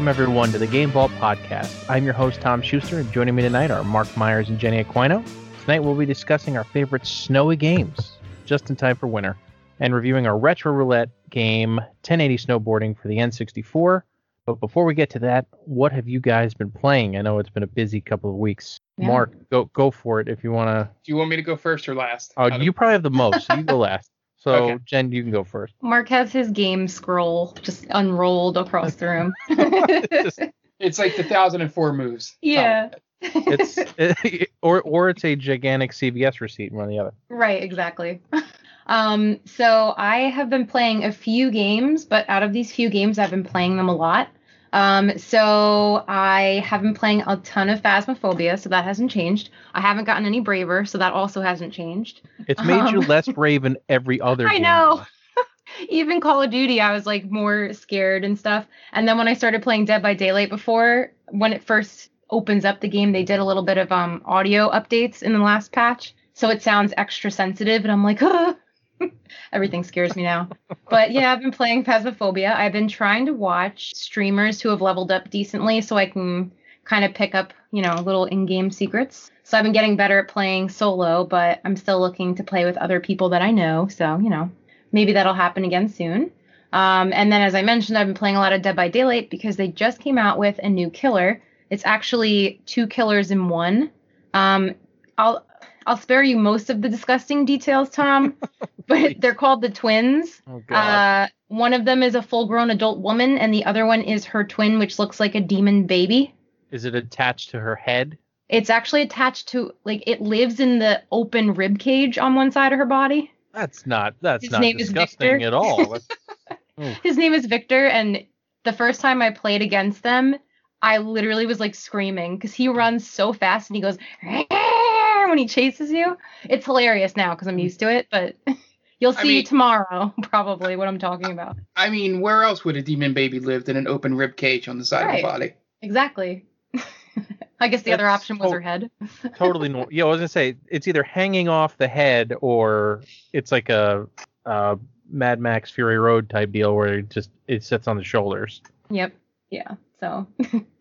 Welcome, everyone, to the Game Vault Podcast. I'm your host, Tom Schuster, and joining me tonight are Mark Myers and Jenny Aquino. Tonight, we'll be discussing our favorite snowy games, just in time for winter, and reviewing our retro roulette game, 1080 Snowboarding for the N64. But before we get to that, what have you guys been playing? I know it's been a busy couple of weeks. Yeah. Mark, go go for it if you want to. Do you want me to go first or last? Oh, Out of- you probably have the most. So you go last. So, Okay. Jen, you can go first. Mark has his game scroll just unrolled across the room. Just- It's like the thousand and four moves. yeah. it's or or it's a gigantic CVS receipt, one or the other. right, exactly. Um, so I have been playing a few games, but out of these few games, I've been playing them a lot. Um, so I have been playing a ton of Phasmophobia, so that hasn't changed. I haven't gotten any braver, so that also hasn't changed. It's made you Um, less brave in every other. Game. I game. know. Even Call of Duty, I was like more scared and stuff. And then when I started playing Dead by Daylight before, when it first opens up the game, they did a little bit of um audio updates in the last patch, so it sounds extra sensitive, and I'm like, ah. everything scares me now. But yeah, I've been playing Phasmophobia. I've been trying to watch streamers who have leveled up decently, so I can kind of pick up, you know, little in-game secrets. So I've been getting better at playing solo, but I'm still looking to play with other people that I know. So, you know, maybe that'll happen again soon. Um, and then, as I mentioned, I've been playing a lot of Dead by Daylight because they just came out with a new killer. It's actually two killers in one. Um, I'll I'll spare you most of the disgusting details, Tom, but they're called the twins. Oh. Uh, one of them is a full-grown adult woman, and the other one is her twin, which looks like a demon baby. Is it attached to her head? It's actually attached to like it lives in the open rib cage on one side of her body. That's not. That's His not name disgusting at all. His name is Victor, and the first time I played against them, I literally was like screaming because he runs so fast and he goes when he chases you. It's hilarious now because I'm used to it, but you'll I see mean- tomorrow probably what I'm talking about. I mean, where else would a demon baby live than an open rib cage on the side Right. of the body? Exactly. I guess the other That's option was so- her head. totally normal. Yeah, I was gonna say it's either hanging off the head or it's like a, uh Mad Max Fury Road type deal where it just it sits on the shoulders. Yep. Yeah. So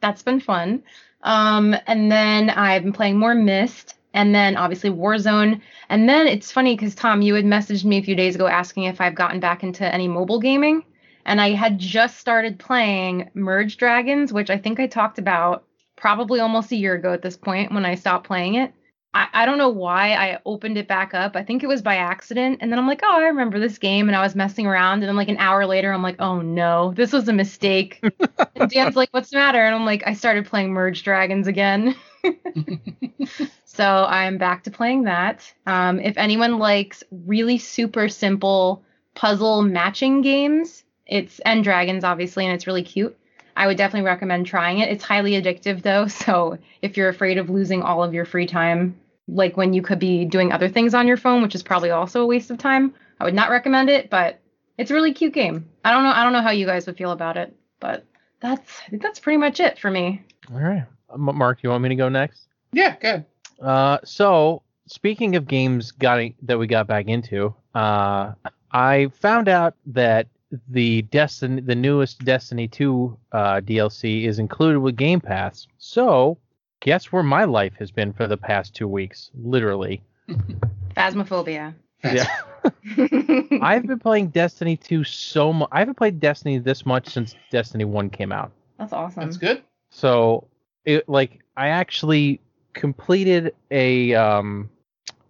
that's been fun. Um, and then I've been playing more Mist, and then obviously Warzone. And then it's funny because Tom, you had messaged me a few days ago asking if I've gotten back into any mobile gaming, and I had just started playing Merge Dragons, which I think I talked about probably almost a year ago at this point when I stopped playing it. I, I don't know why I opened it back up. I think it was by accident. And then I'm like, oh, I remember this game. And I was messing around. And then, like, an hour later, I'm like, oh no, this was a mistake. and Dan's like, what's the matter? And I'm like, I started playing Merge Dragons again. so I'm back to playing that. Um, if anyone likes really super simple puzzle matching games, it's End Dragons, obviously, and it's really cute. I would definitely recommend trying it. It's highly addictive, though. So if you're afraid of losing all of your free time, like when you could be doing other things on your phone, which is probably also a waste of time, I would not recommend it. But it's a really cute game. I don't know. I don't know how you guys would feel about it, but that's I think that's pretty much it for me. All right, M- Mark, you want me to go next? Yeah, good. Uh, so speaking of games got that we got back into, uh, I found out that the Destiny, the newest Destiny 2 uh, DLC is included with Game Pass. So guess where my life has been for the past two weeks? Literally, Phasmophobia. yeah. I've been playing Destiny 2 so much. I haven't played Destiny this much since Destiny 1 came out. That's awesome. That's good. So it like I actually completed a um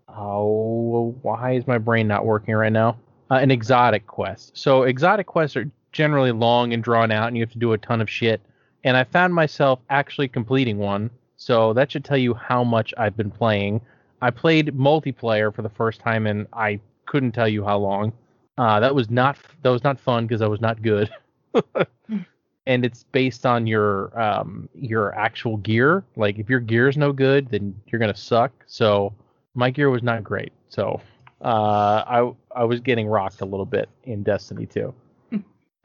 oh why is my brain not working right now? Uh, an exotic quest. So exotic quests are generally long and drawn out and you have to do a ton of shit. And I found myself actually completing one. So that should tell you how much I've been playing. I played multiplayer for the first time and I couldn't tell you how long. Uh, that was not that was not fun because I was not good. and it's based on your um your actual gear. Like if your gear is no good, then you're gonna suck. So my gear was not great. So I I was getting rocked a little bit in Destiny 2.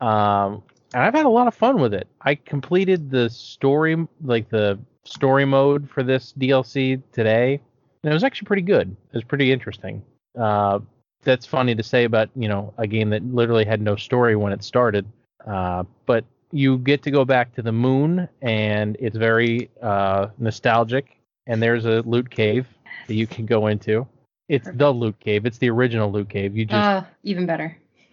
um, and I've had a lot of fun with it. I completed the story, like the story mode for this DLC today, and it was actually pretty good. It was pretty interesting. Uh, that's funny to say about you know a game that literally had no story when it started. Uh, but you get to go back to the moon, and it's very uh, nostalgic. And there's a loot cave that you can go into. It's the loot cave. It's the original loot cave. You just Uh, even better.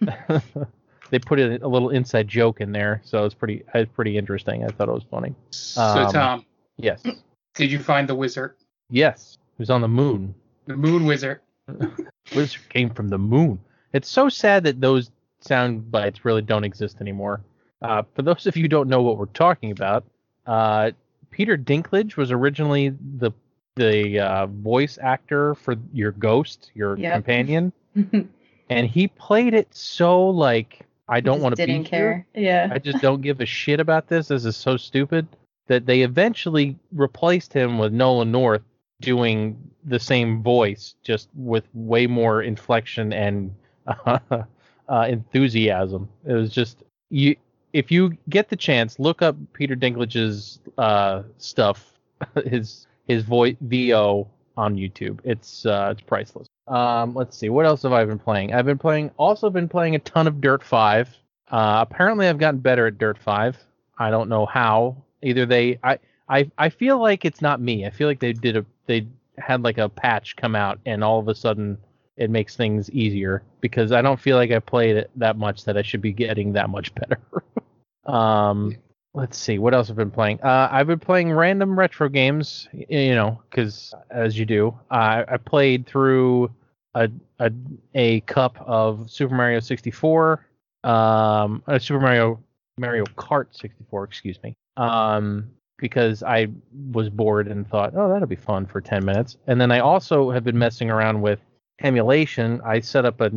they put it a little inside joke in there, so it's pretty it's pretty interesting. I thought it was funny. So Um, Tom, Yes, did you find the wizard? yes, who's on the moon? The moon wizard. Wizard came from the moon. It's so sad that those sound bites really don't exist anymore. Uh, for those of you who don't know what we're talking about, uh, Peter Dinklage was originally the the uh, voice actor for your ghost, your Yep. companion, and he played it so like I don't want to be Didn't here. Yeah. I just don't give a shit about this. This is so stupid that they eventually replaced him with Nolan North doing the same voice, just with way more inflection and uh, enthusiasm. It was just you. If you get the chance, look up Peter Dinklage's uh, stuff, his his voice VO on YouTube. It's uh, it's priceless. Um, let's see, what else have I been playing? I've been playing, also been playing a ton of Dirt Five. Uh, apparently, I've gotten better at Dirt Five. I don't know how. Either they, I, I, I feel like it's not me. I feel like they did a, they had like a patch come out, and all of a sudden it makes things easier because I don't feel like I played it that much that I should be getting that much better. um, let's see, what else I've been playing? Uh, I've been playing random retro games, you know, because as you do, I I played through a a a cup of Super Mario 64, um, uh, Super Mario Mario Kart 64, excuse me, um, because I was bored and thought, oh, that'll be fun for 10 minutes. And then I also have been messing around with emulation. I set up a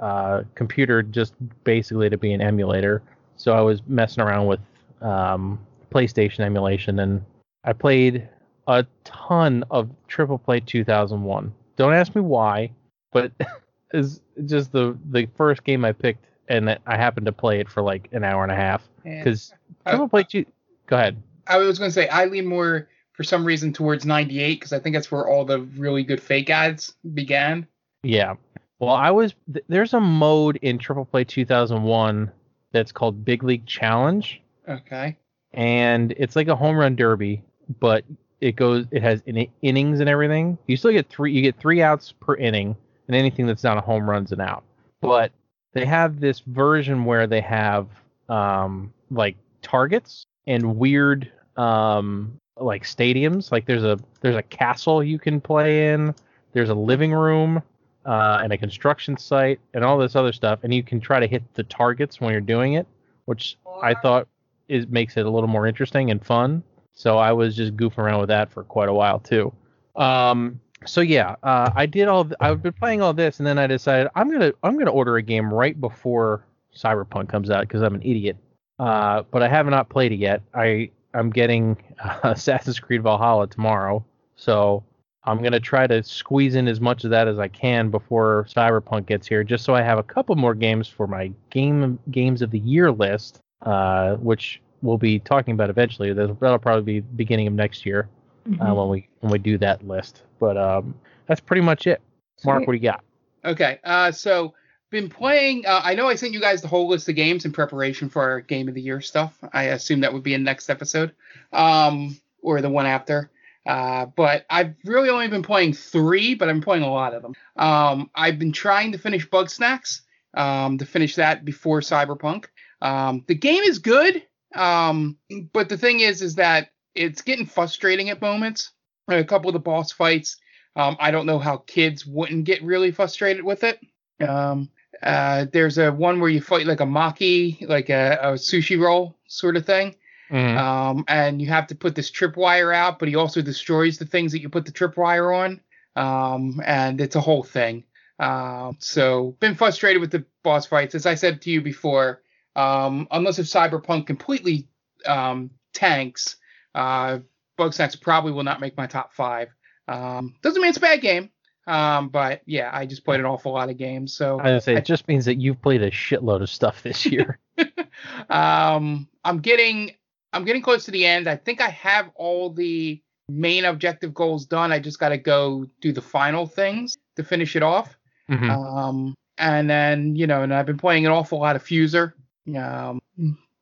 uh, computer just basically to be an emulator. So I was messing around with um, PlayStation emulation, and I played a ton of Triple Play 2001. Don't ask me why, but is just the the first game I picked, and I happened to play it for like an hour and a half because Uh, Triple Play 2. Go ahead. I was going to say I lean more for some reason towards 98 because I think that's where all the really good fake ads began. Yeah. Well, I was th- there's a mode in Triple Play 2001 that's called Big League Challenge, Okay. and it's like a home run derby, but it goes it has in- innings and everything. You still get three you get three outs per inning, and anything that's not a home run's an out. But they have this version where they have um like targets and weird um like stadiums. Like there's a there's a castle you can play in. There's a living room uh, and a construction site and all this other stuff, and you can try to hit the targets when you're doing it, which I thought is makes it a little more interesting and fun. So I was just goofing around with that for quite a while too. Um, so yeah, uh, I did all. Th- I've been playing all this, and then I decided I'm gonna I'm gonna order a game right before Cyberpunk comes out because I'm an idiot. Uh, but I have not played it yet. I I'm getting uh, Assassin's Creed Valhalla tomorrow, so I'm gonna try to squeeze in as much of that as I can before Cyberpunk gets here, just so I have a couple more games for my game games of the year list, uh, which we'll be talking about eventually. That'll, that'll probably be beginning of next year Mm-hmm. uh, when we when we do that list. But um, that's pretty much it. Mark, Sweet. what do you got? Okay. Uh, so been playing. Uh, I know I sent you guys the whole list of games in preparation for our game of the year stuff. I assume that would be in next episode, um, or the one after. Uh, but I've really only been playing three, but I'm playing a lot of them. Um, I've been trying to finish Bugsnax. Um, to finish that before Cyberpunk. Um, the game is good. Um, but the thing is, is that it's getting frustrating at moments. A couple of the boss fights um, I don't know how kids wouldn't get really frustrated with it. Um, uh, there's a one where you fight like a maki, like a, a sushi roll sort of thing. Mhm. Um, and you have to put this tripwire out, but he also destroys the things that you put the tripwire on. Um, and it's a whole thing. Um, so been frustrated with the boss fights. As I said to you before, um, unless if Cyberpunk completely um, tanks, uh, Bugsnax probably will not make my top five. Um, doesn't mean it's a bad game. Um, but yeah, I just played an awful lot of games. So I say it just means that you've played a shitload of stuff this year. um, I'm getting I'm getting close to the end. I think I have all the main objective goals done. I just got to go do the final things to finish it off. Mhm. Um, and then you know, and I've been playing an awful lot of Fuser. Um,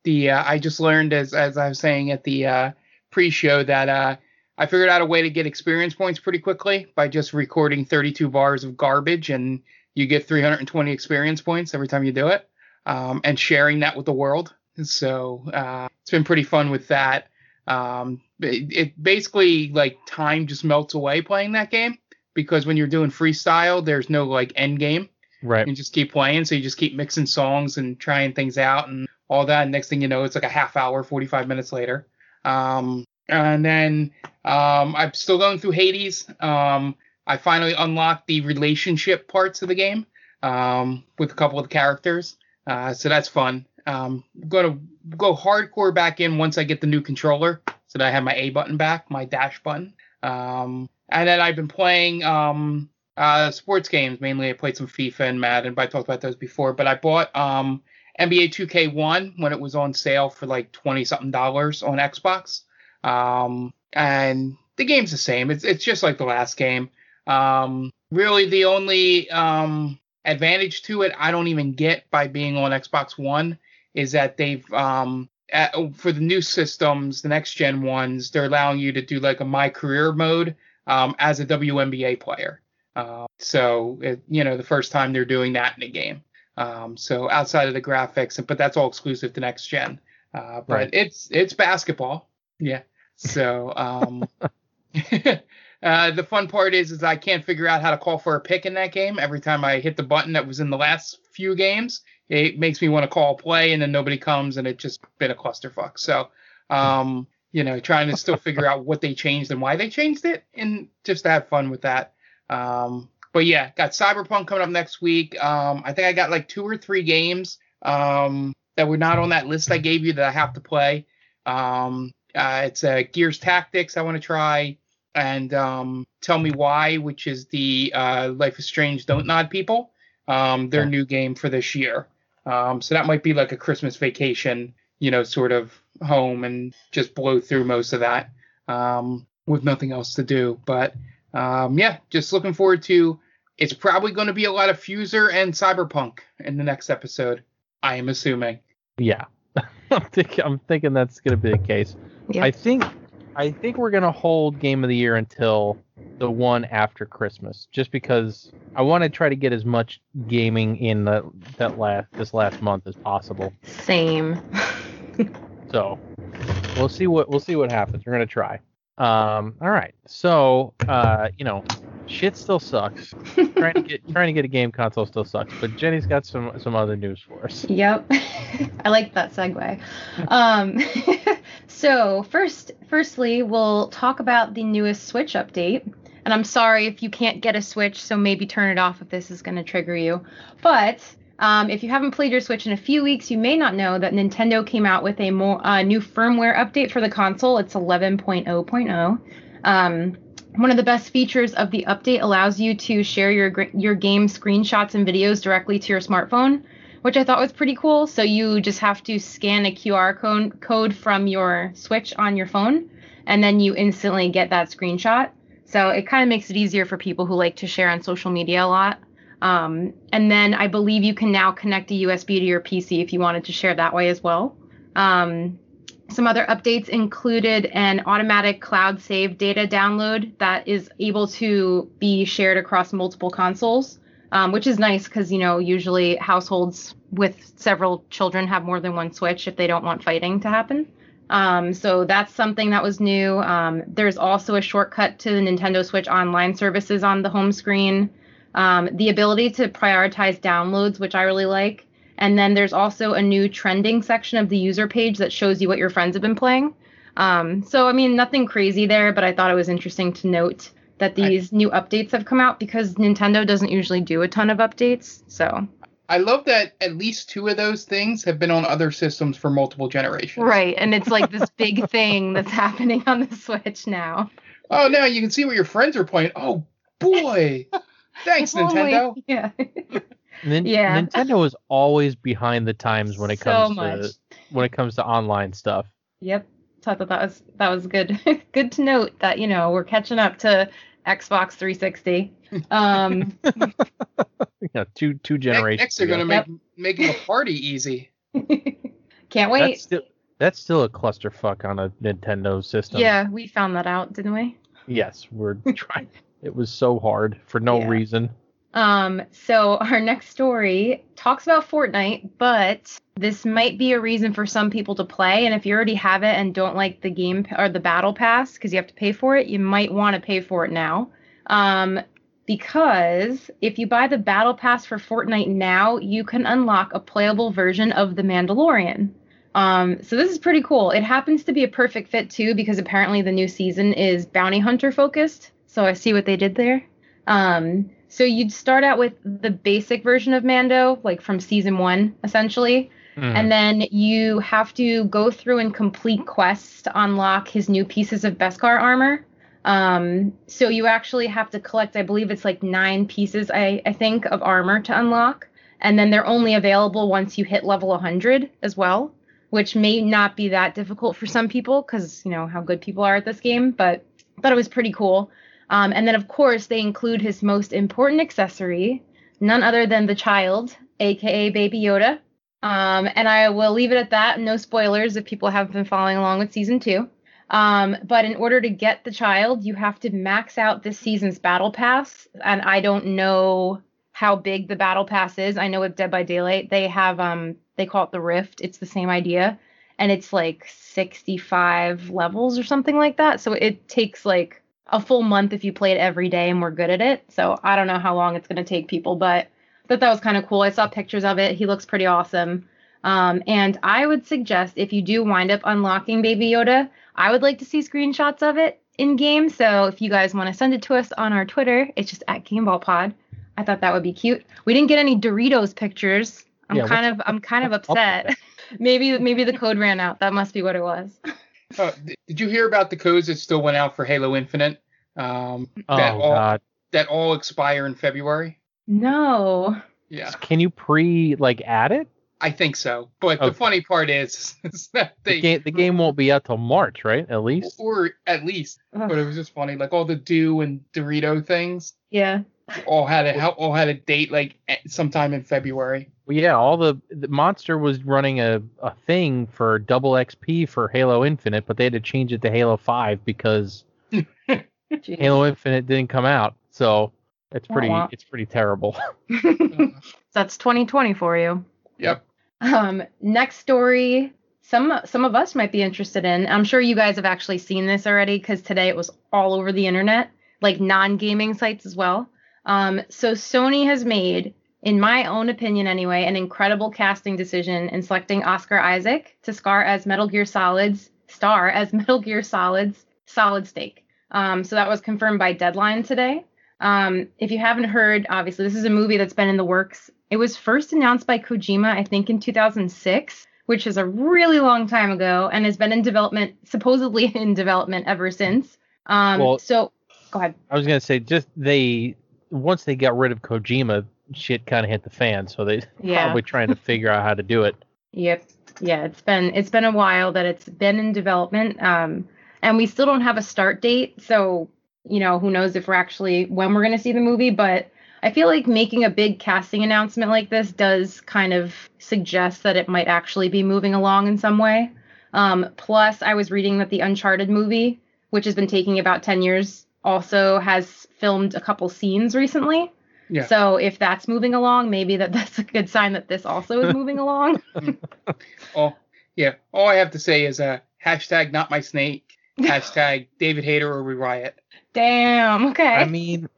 the uh, I just learned as as I was saying at the uh, pre-show that uh, I figured out a way to get experience points pretty quickly by just recording 32 bars of garbage, and you get 320 experience points every time you do it, um, and sharing that with the world. So uh, it's been pretty fun with that. Um, it, it basically like time just melts away playing that game because when you're doing freestyle, there's no like end game. Right. You just keep playing, so you just keep mixing songs and trying things out and all that. And next thing you know, it's like a half hour, 45 minutes later. Um, and then um, I'm still going through Hades. Um, I finally unlocked the relationship parts of the game um, with a couple of the characters, uh, so that's fun. Um, gonna go hardcore back in once I get the new controller, so that I have my A button back, my dash button. Um, and then I've been playing um, uh, sports games mainly. I played some FIFA and Madden, but I talked about those before. But I bought um, NBA 2K21 when it was on sale for like twenty something dollars on Xbox. Um, and the game's the same. It's it's just like the last game. Um, really, the only um, advantage to it I don't even get by being on Xbox One is that they've um, at, for the new systems, the next gen ones, they're allowing you to do like a my career mode um, as a WNBA player. Uh, so it, you know the first time they're doing that in a game. Um, so outside of the graphics, but that's all exclusive to next gen. Uh, but Right. it's it's basketball. Yeah. So um, uh, the fun part is is I can't figure out how to call for a pick in that game. Every time I hit the button that was in the last few games, it makes me want to call a play, and then nobody comes, and it's just been a clusterfuck. So um, you know, trying to still figure out what they changed and why they changed it, and just to have fun with that. Um, but yeah, got Cyberpunk coming up next week. Um, I think I got like two or three games um, that were not on that list I gave you that I have to play. Um, uh, it's uh, Gears Tactics I want to try, and um, Tell Me Why, which is the uh, Life is Strange Don't Nod people. Um, their new game for this year. Um, so that might be like a Christmas vacation, you know, sort of home and just blow through most of that um, with nothing else to do. But um, yeah, just looking forward to. It's probably going to be a lot of Fuser and Cyberpunk in the next episode. I am assuming. Yeah. I'm thinking I'm thinking that's gonna be the case. Yep. I think I think we're gonna hold game of the year until the one after Christmas, just because I want to try to get as much gaming in the, that last this last month as possible. Same. So we'll see what we'll see what happens. We're gonna try. Um, all right. So uh, you know, shit still sucks. trying to get trying to get a game console still sucks. But Jenny's got some some other news for us. Yep. I like that segue. Um, so first, firstly, we'll talk about the newest Switch update. And I'm sorry if you can't get a Switch, so maybe turn it off if this is going to trigger you. But um, if you haven't played your Switch in a few weeks, you may not know that Nintendo came out with a more uh, new firmware update for the console. It's 11.0.0. Um, one of the best features of the update allows you to share your your game screenshots and videos directly to your smartphone, which I thought was pretty cool. So you just have to scan a QR code code from your Switch on your phone, and then you instantly get that screenshot. So it kind of makes it easier for people who like to share on social media a lot. Um, and then I believe you can now connect a USB to your PC if you wanted to share that way as well. Um, some other updates included an automatic cloud save data download that is able to be shared across multiple consoles, um, which is nice because, you know, usually households with several children have more than one Switch if they don't want fighting to happen. Um, so that's something that was new. Um, there's also a shortcut to the Nintendo Switch online services on the home screen. Um, the ability to prioritize downloads, which I really like. And then there's also a new trending section of the user page that shows you what your friends have been playing. Um, so, I mean, nothing crazy there, but I thought it was interesting to note that I- these new updates have come out because Nintendo doesn't usually do a ton of updates. So, I love that at least two of those things have been on other systems for multiple generations. right. And it's like this big thing that's happening on the Switch now. Oh, now you can see what your friends are playing. Oh boy! Thanks, If only- Nintendo. Yeah. Nin- Yeah. Nintendo is always behind the times when it comes much. to when it comes to online stuff. Yep. So I thought that was that was good. good to note that you know we're catching up to Xbox 360. Um, You know, two two generations. Next, they're gonna Yep. make making a party easy. Can't wait. That's still that's still a clusterfuck on a Nintendo system. yeah, we found that out, didn't we? Yes, we're trying. It was so hard for no Yeah. reason. Um, so our next story talks about Fortnite, but this might be a reason for some people to play. And if you already have it and don't like the game or the battle pass because you have to pay for it, you might want to pay for it now. Um, because if you buy the battle pass for Fortnite now, you can unlock a playable version of The Mandalorian. Um, so this is pretty cool. It happens to be a perfect fit too because apparently the new season is bounty hunter focused. So I see what they did there. Um, so you'd start out with the basic version of Mando, like from season one, essentially. Mhm. And then you have to go through and complete quests to unlock his new pieces of Beskar armor. Um, so you actually have to collect, I believe it's like nine pieces, I, I think, of armor to unlock. And then they're only available once you hit level 100 as well, which may not be that difficult for some people because, you know, how good people are at this game. But I thought it was pretty cool. Um, and then, of course, they include his most important accessory, none other than the child, aka Baby Yoda. Um, and I will leave it at that. No spoilers if people haven't been following along with season two. Um, but in order to get the child, you have to max out this season's battle pass. And I don't know how big the battle pass is. I know with Dead by Daylight, they have um they call it the Rift. It's the same idea. And it's like 65 levels or something like that. So it takes like a full month if you play it every day and we're good at it. So I don't know how long it's gonna take people, but thought that was kind of cool. I saw pictures of it. He looks pretty awesome. Um, and I would suggest if you do wind up unlocking Baby Yoda, I would like to see screenshots of it in game. So if you guys want to send it to us on our Twitter, it's just at GameVaultPod. I thought that would be cute. We didn't get any Doritos pictures. I'm Yeah, kind of I'm kind of what's up with upset. maybe maybe the code ran out. That must be what it was. Uh, did you hear about the codes that still went out for Halo Infinite? Um, Oh that all god. that all expire in February. No. Yeah, Can you pre like add it? I think so. But the funny part is, is that The game the game won't be out till March, right? At least. or at least, Ugh. but it was just funny. Like all the do and Dorito things Yeah. All had a all had a date like sometime in February. Well, yeah, all the, the monster was running a, a thing for double XP for Halo Infinite, but they had to change it to Halo 5 because Halo Infinite didn't come out. So it's Wah, pretty wah. it's pretty terrible. That's 2020 for you. Yep. Um, next story. Some some of us might be interested in. I'm sure you guys have actually seen this already because today it was all over the internet, like non-gaming sites as well. Um, so Sony has made, in my own opinion anyway, an incredible casting decision in selecting Oscar Isaac to star as Metal Gear Solid's star as Metal Gear Solid's Solid Snake. Um, so that was confirmed by Deadline today. Um, if you haven't heard, obviously this is a movie that's been in the works. It was first announced by Kojima, I think, in 2006, which is a really long time ago, and has been in development, supposedly in development ever since. Um, Well- so go ahead. I was gonna say just they once they got rid of Kojima, shit kind of hit the fan. So they Yeah. probably trying to figure out how to do it. Yep. Yeah, it's been it's been a while that it's been in development. Um, and we still don't have a start date, so you know who knows if we're actually when we're gonna see the movie. But I feel like making a big casting announcement like this does kind of suggest that it might actually be moving along in some way. Um, plus, I was reading that the Uncharted movie, which has been taking about ten years, also has filmed a couple scenes recently. Yeah. So if that's moving along, maybe that that's a good sign that this also is moving along. Oh yeah. All I have to say is uh, hashtag not my snake. Hashtag David Hayter or we riot. Damn. Okay. I mean,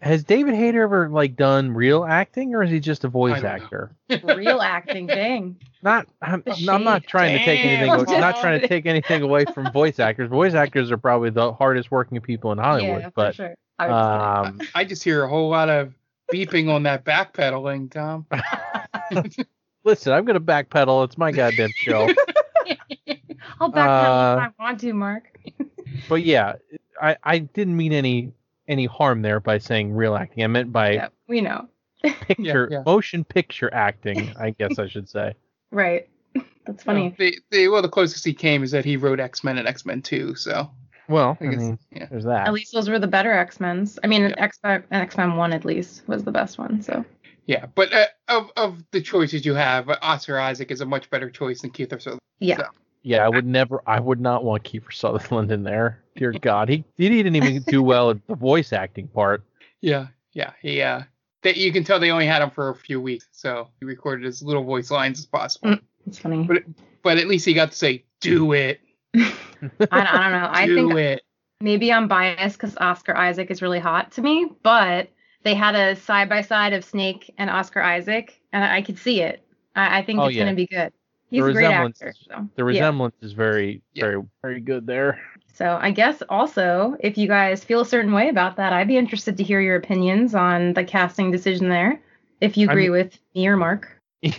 has David Hayter ever like done real acting, or is he just a voice I know. actor? real acting thing. Not, I'm, I'm not shade. trying to take anything. Damn. I'm not trying to take anything away from voice actors. Voice actors are probably the hardest working people in Hollywood. yeah, for but sure. I um, I just hear a whole lot of beeping on that backpedaling, Tom. listen, I'm gonna backpedal. It's my goddamn show. I'll back uh, if I want to, Mark. but yeah, I, I didn't mean any any harm there by saying real acting. I meant by yeah, we know. picture yeah. motion picture acting. I guess I should say. Right. That's funny. The, the well, the closest he came is that he wrote X Men and X Men Two. So Well, I I guess mean, yeah. there's that. At least those were the better X Men's. I mean, X Men X Men One at least was the best one. So Yeah, but uh, of of the choices you have, Oscar Isaac is a much better choice than Keith Sutherland. Yeah. So, Yeah, I would never. I would not want Kiefer Sutherland in there. Dear God, he he didn't even do well at the voice acting part. yeah, yeah, he uh, that you can tell they only had him for a few weeks, so he recorded as little voice lines as possible. Mm. It's funny. But but at least he got to say, "Do it, I, I don't know. I do think it." maybe I'm biased because Oscar Isaac is really hot to me, but they had a side by side of Snake and Oscar Isaac, and I, I could see it. I, I think Oh, it's yeah. gonna be good. He's The a great resemblance actor. is- So. The yeah. is very, Yeah. very, very good there. So I guess also, if you guys feel a certain way about that, I'd be interested to hear your opinions on the casting decision there. If you I agree mean- with me or Mark. And,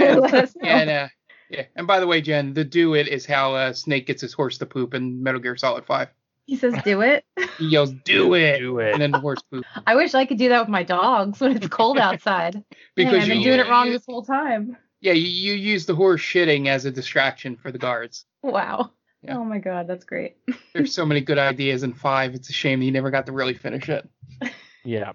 then, Let us know. and uh, yeah, and by the way, Jen, the "Do it is how uh, Snake gets his horse to poop in Metal Gear Solid Five. He says, "Do it." He yells, "Do it!" Do it. and then the horse poops. I wish I could do that with my dogs when it's cold outside. Because Man, I've been doing it wrong this whole time. Yeah, you, you use the horse shitting as a distraction for the guards. Wow. Yeah. Oh my god, that's great. There's so many good ideas in five. It's a shame he never got to really finish it. Yeah,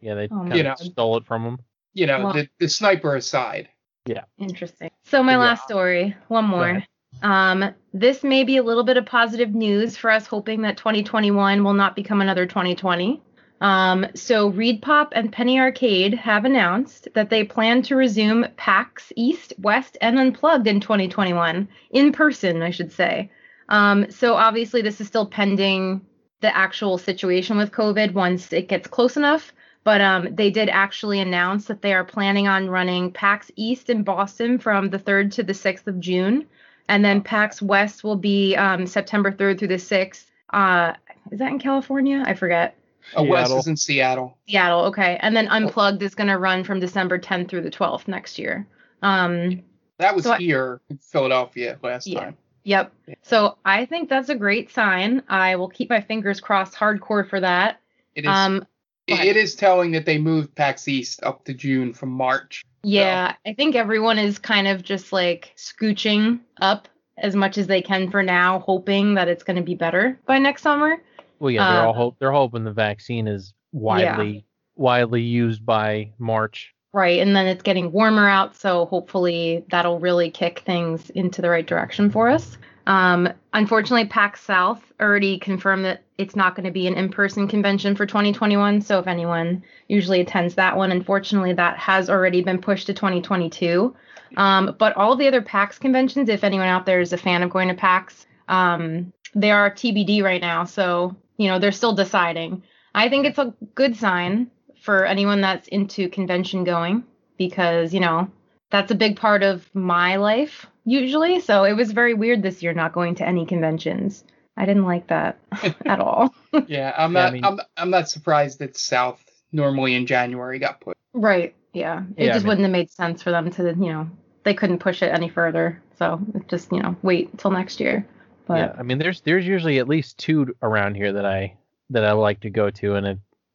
yeah, they Oh, kind You know. stole it from him. You know, Well- the, the sniper aside. Yeah. Interesting. So my Yeah. last story, one more. Um, this may be a little bit of positive news for us, hoping that 2021 will not become another 2020. Um, so ReedPop and Penny Arcade have announced that they plan to resume PAX East, West, and Unplugged in 2021 in person, I should say. Um, so obviously this is still pending the actual situation with COVID once it gets close enough. But um, they did actually announce that they are planning on running PAX East in Boston from the 3rd to the 6th of June. And then PAX West will be um, September 3rd through the 6th. Uh, is that in California? I forget. Uh, West is in Seattle. Seattle, okay. And then Unplugged is going to run from December 10th through the 12th next year. Um, That was So I- here in Philadelphia last Yeah. time. Yep. So I think that's a great sign. I will keep my fingers crossed hardcore for that. It is. Um, go it- ahead. it is telling that they moved PAX East up to June from March. Yeah, I think everyone is kind of just like scooching up as much as they can for now, hoping that it's going to be better by next summer. Well, yeah, they're Uh, all hope they're hoping the vaccine is widely widely used by March. Right. And then it's getting warmer out. So hopefully that'll really kick things into the right direction for us. Um, unfortunately, PAX South already confirmed that it's not going to be an in person convention for 2021. So if anyone usually attends that one, unfortunately, that has already been pushed to 2022. Um, but all the other PAX conventions, if anyone out there is a fan of going to PAX, um, they are TBD right now. So, you know, they're still deciding. I think it's a good sign for anyone that's into convention going because, you know, that's a big part of my life usually. So it was very weird this year not going to any conventions. I didn't like that at all. Yeah, I'm Yeah, I not. mean- I'm, I'm not surprised that South normally in January got put. Right. Yeah. It Yeah, I just mean- wouldn't have made sense for them to, you know, they couldn't push it any further. So just, you know, wait until next year. But yeah, I mean, there's there's usually at least two around here that I that I like to go to, and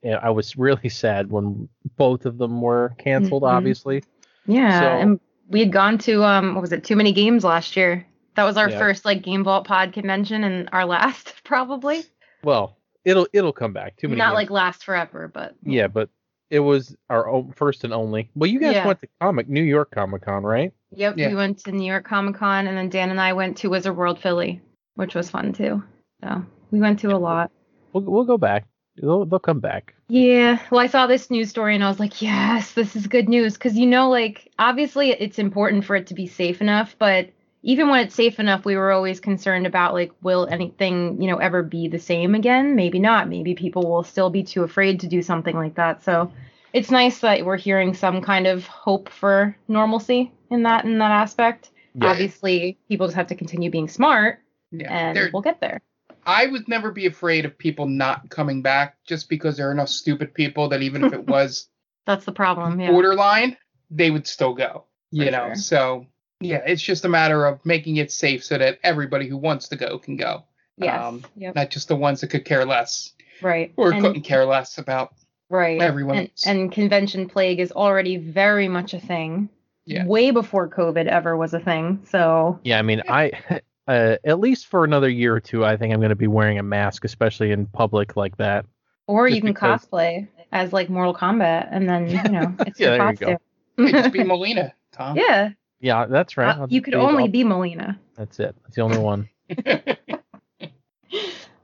it, I was really sad when both of them were canceled. Mhm. Obviously, yeah. So- and we had gone to, um, what was it, Too Many Games last year. That was our Yeah. first, like, Game Vault Pod convention and our last, probably. well, it'll it'll come back. Too many. Not games. like last forever, but. yeah, but it was our o- first and only. Well, you guys Yeah. went to comic New York Comic Con, right? Yep, Yeah. we went to New York Comic Con, and then Dan and I went to Wizard World Philly, which was fun too. So we went to a lot. We'll we'll go back. They'll they'll come back. Yeah, well, I saw this news story and I was like, yes, this is good news because you know, like, obviously it's important for it to be safe enough, but even when it's safe enough, we were always concerned about like, will anything, you know, ever be the same again? Maybe not. Maybe people will still be too afraid to do something like that. So it's nice that we're hearing some kind of hope for normalcy in that in that aspect. Yeah. Obviously, people just have to continue being smart, Yeah, and we'll get there. I would never be afraid of people not coming back just because there are enough stupid people that even if it was That's the problem. Yeah. borderline, they would still go. You For know, sure. so yeah, it's just a matter of making it safe so that everybody who wants to go can go, yes. um, yep. not just the ones that could care less Right. or And- couldn't care less about. Right. Everyone and, and convention plague is already very much a thing. Yeah. Way before COVID ever was a thing. So Yeah, I mean, I uh, at least for another year or two, I think I'm going to be wearing a mask, especially in public like that. or Just you can because- cosplay. as like Mortal Kombat, and then you know it's Yeah, your there you go. Hey, just be Mileena, Tom. yeah, Yeah, that's right. uh, you could be- only I'll- be Mileena. That's it. That's the only one.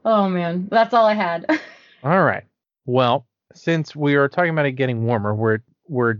Oh man, that's all I had. All right. Well, since we are talking about it getting warmer, we're we're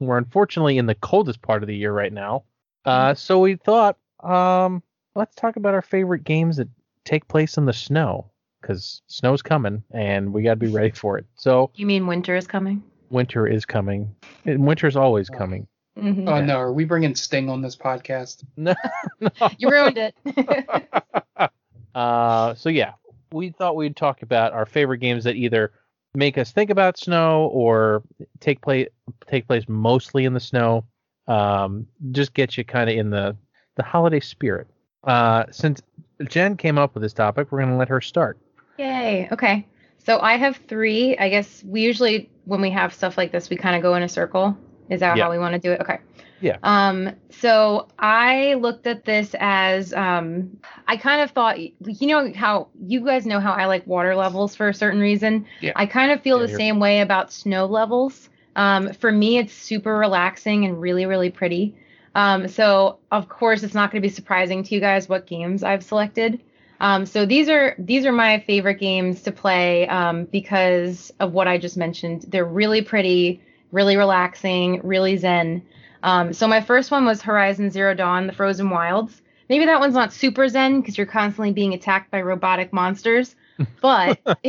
we're unfortunately in the coldest part of the year right now. Uh, so we thought, um, let's talk about our favorite games that take place in the snow, because snow's coming and we got to be ready for it. So you mean winter is coming? winter is coming. And winter's always coming. hmm Oh no, are we bringing Sting on this podcast? No, no. You ruined it. uh, so yeah, we thought we'd talk about our favorite games that either make us think about snow or take place take place mostly in the snow. Um, just get you kind of in the the holiday spirit. Uh, since Jen came up with this topic, we're gonna let her start. Yay. Okay. So I have three. I guess we usually, when we have stuff like this, we kind of go in a circle. Is that Yeah. how we want to do it? Okay. Yeah. Um. So I looked at this as um. I kind of thought, you know, how you guys know how I like water levels for a certain reason. Yeah. I kind of feel Yeah, the you're- same way about snow levels. Um. For me, it's super relaxing and really, really pretty. Um. So of course, it's not going to be surprising to you guys what games I've selected. Um, so these are these are my favorite games to play um, because of what I just mentioned. They're really pretty, really relaxing, really zen. Um, so my first one was Horizon Zero Dawn: The Frozen Wilds. Maybe that one's not super zen because you're constantly being attacked by robotic monsters, but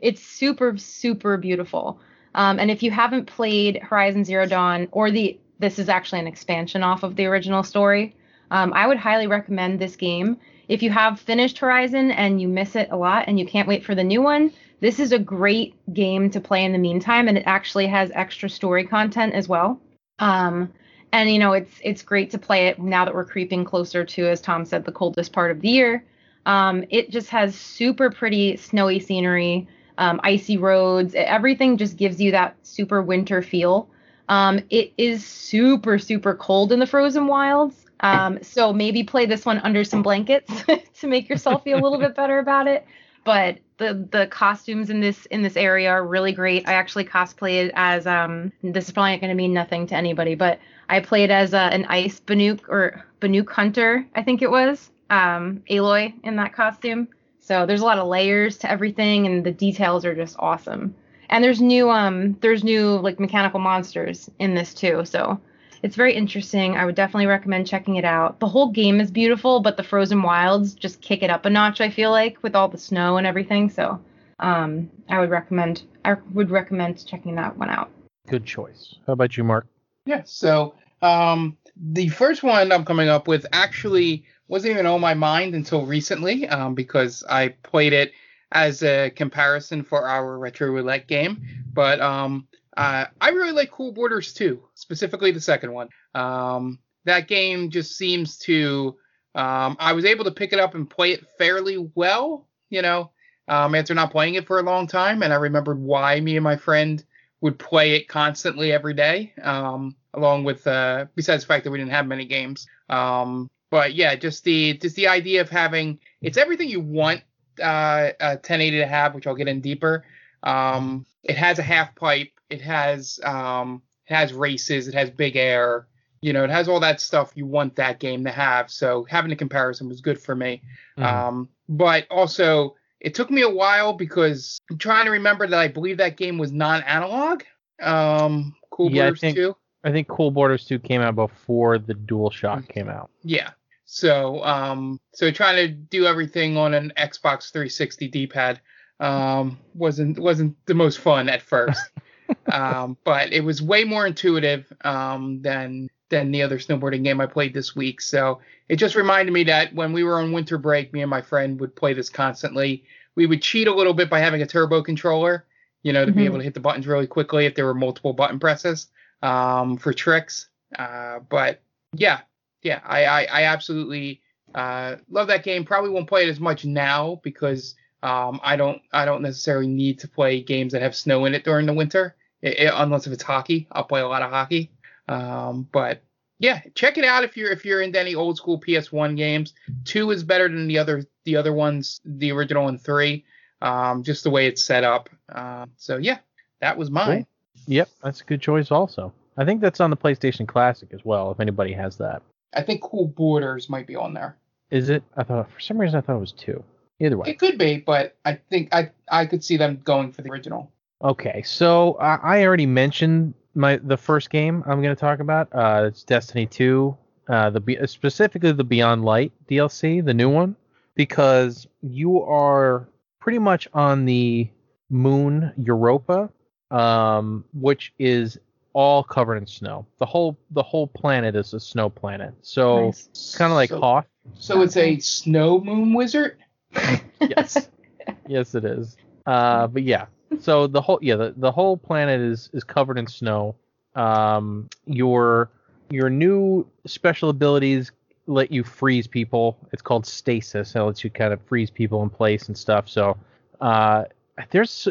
it's super super beautiful. Um, and if you haven't played Horizon Zero Dawn or the this is actually an expansion off of the original story, um, I would highly recommend this game if you have finished Horizon and you miss it a lot and you can't wait for the new one, this is a great game to play in the meantime, and it actually has extra story content as well. Um, and you know, it's it's great to play it now that we're creeping closer to, as Tom said, the coldest part of the year. Um, it just has super pretty snowy scenery, um, icy roads. Everything just gives you that super winter feel. Um, it is super super cold in the frozen wilds. Um, so maybe play this one under some blankets to make yourself feel a little bit better about it. But the the costumes in this in this area are really great. I actually cosplayed as um this is probably going to mean nothing to anybody, but I played as uh, an ice Banuk or Banuk hunter, I think it was. Um, Aloy in that costume. So there's a lot of layers to everything, and the details are just awesome. And there's new um there's new like mechanical monsters in this too. So it's very interesting. I would definitely recommend checking it out. The whole game is beautiful, but the Frozen Wilds just kick it up a notch. I feel like with all the snow and everything. So, um, I would recommend I would recommend checking that one out. Good choice. How about you, Mark? Yeah. So um, the first one I'm coming up with actually wasn't even on my mind until recently um, because I played it as a comparison for our retro roulette game. But um, uh, I really like Cool Borders too, specifically the second one. Um, that game just seems to. Um, I was able to pick it up and play it fairly well, you know, um, after not playing it for a long time. And I remembered why me and my friend would play it constantly every day, um, along with, uh, besides the fact that we didn't have many games. Um, but yeah, just the just the idea of having it's everything you want uh, a 1080 to have, which I'll get in deeper. Um, it has a half pipe. It has um, it has races. It has big air. You know, it has all that stuff you want that game to have. So having a comparison was good for me. Mhm. Um, but also it took me a while because I'm trying to remember that I believe that game was non-analog. Um, Cool Yeah, I Borders think- 2. I think Cool Borders 2 came out before the DualShock came out. Yeah. So um so trying to do everything on an Xbox 360 D-pad um wasn't wasn't the most fun at first. um but it was way more intuitive um than than the other snowboarding game I played this week. So it just reminded me that when we were on winter break, me and my friend would play this constantly. We would cheat a little bit by having a turbo controller, you know, to be Mhm. able to hit the buttons really quickly if there were multiple button presses um, for tricks. Uh, but yeah, yeah, I, I, I absolutely uh, love that game. Probably won't play it as much now because um, I don't I don't necessarily need to play games that have snow in it during the winter, i i unless if it's hockey. I'll play a lot of hockey. Um, but yeah, check it out if you're if you're into any old school PS1 games. Two is better than the other the other ones, the original and three. Um, just the way it's set up. Um, so yeah, that was mine. Yep, that's a good choice. Also, I think that's on the PlayStation Classic as well. If anybody has that, I think Cool Boarders might be on there. is it? I thought for some reason I thought it was two. Either way. It could be, but I think I I could see them going for the original. Okay, so I I already mentioned my the first game I'm going to talk about. Uh, it's Destiny 2, uh, the specifically the Beyond Light DLC, the new one, because you are pretty much on the moon Europa, um, which is all covered in snow. The whole the whole planet is a snow planet. So Nice. kind of like so, Hoth. So it's a snow moon wizard. Yes. yes, it is. Uh, but yeah. So the whole yeah the, the whole planet is is covered in snow. Um, your your new special abilities let you freeze people. It's called stasis. It lets you kind of freeze people in place and stuff. So uh, there's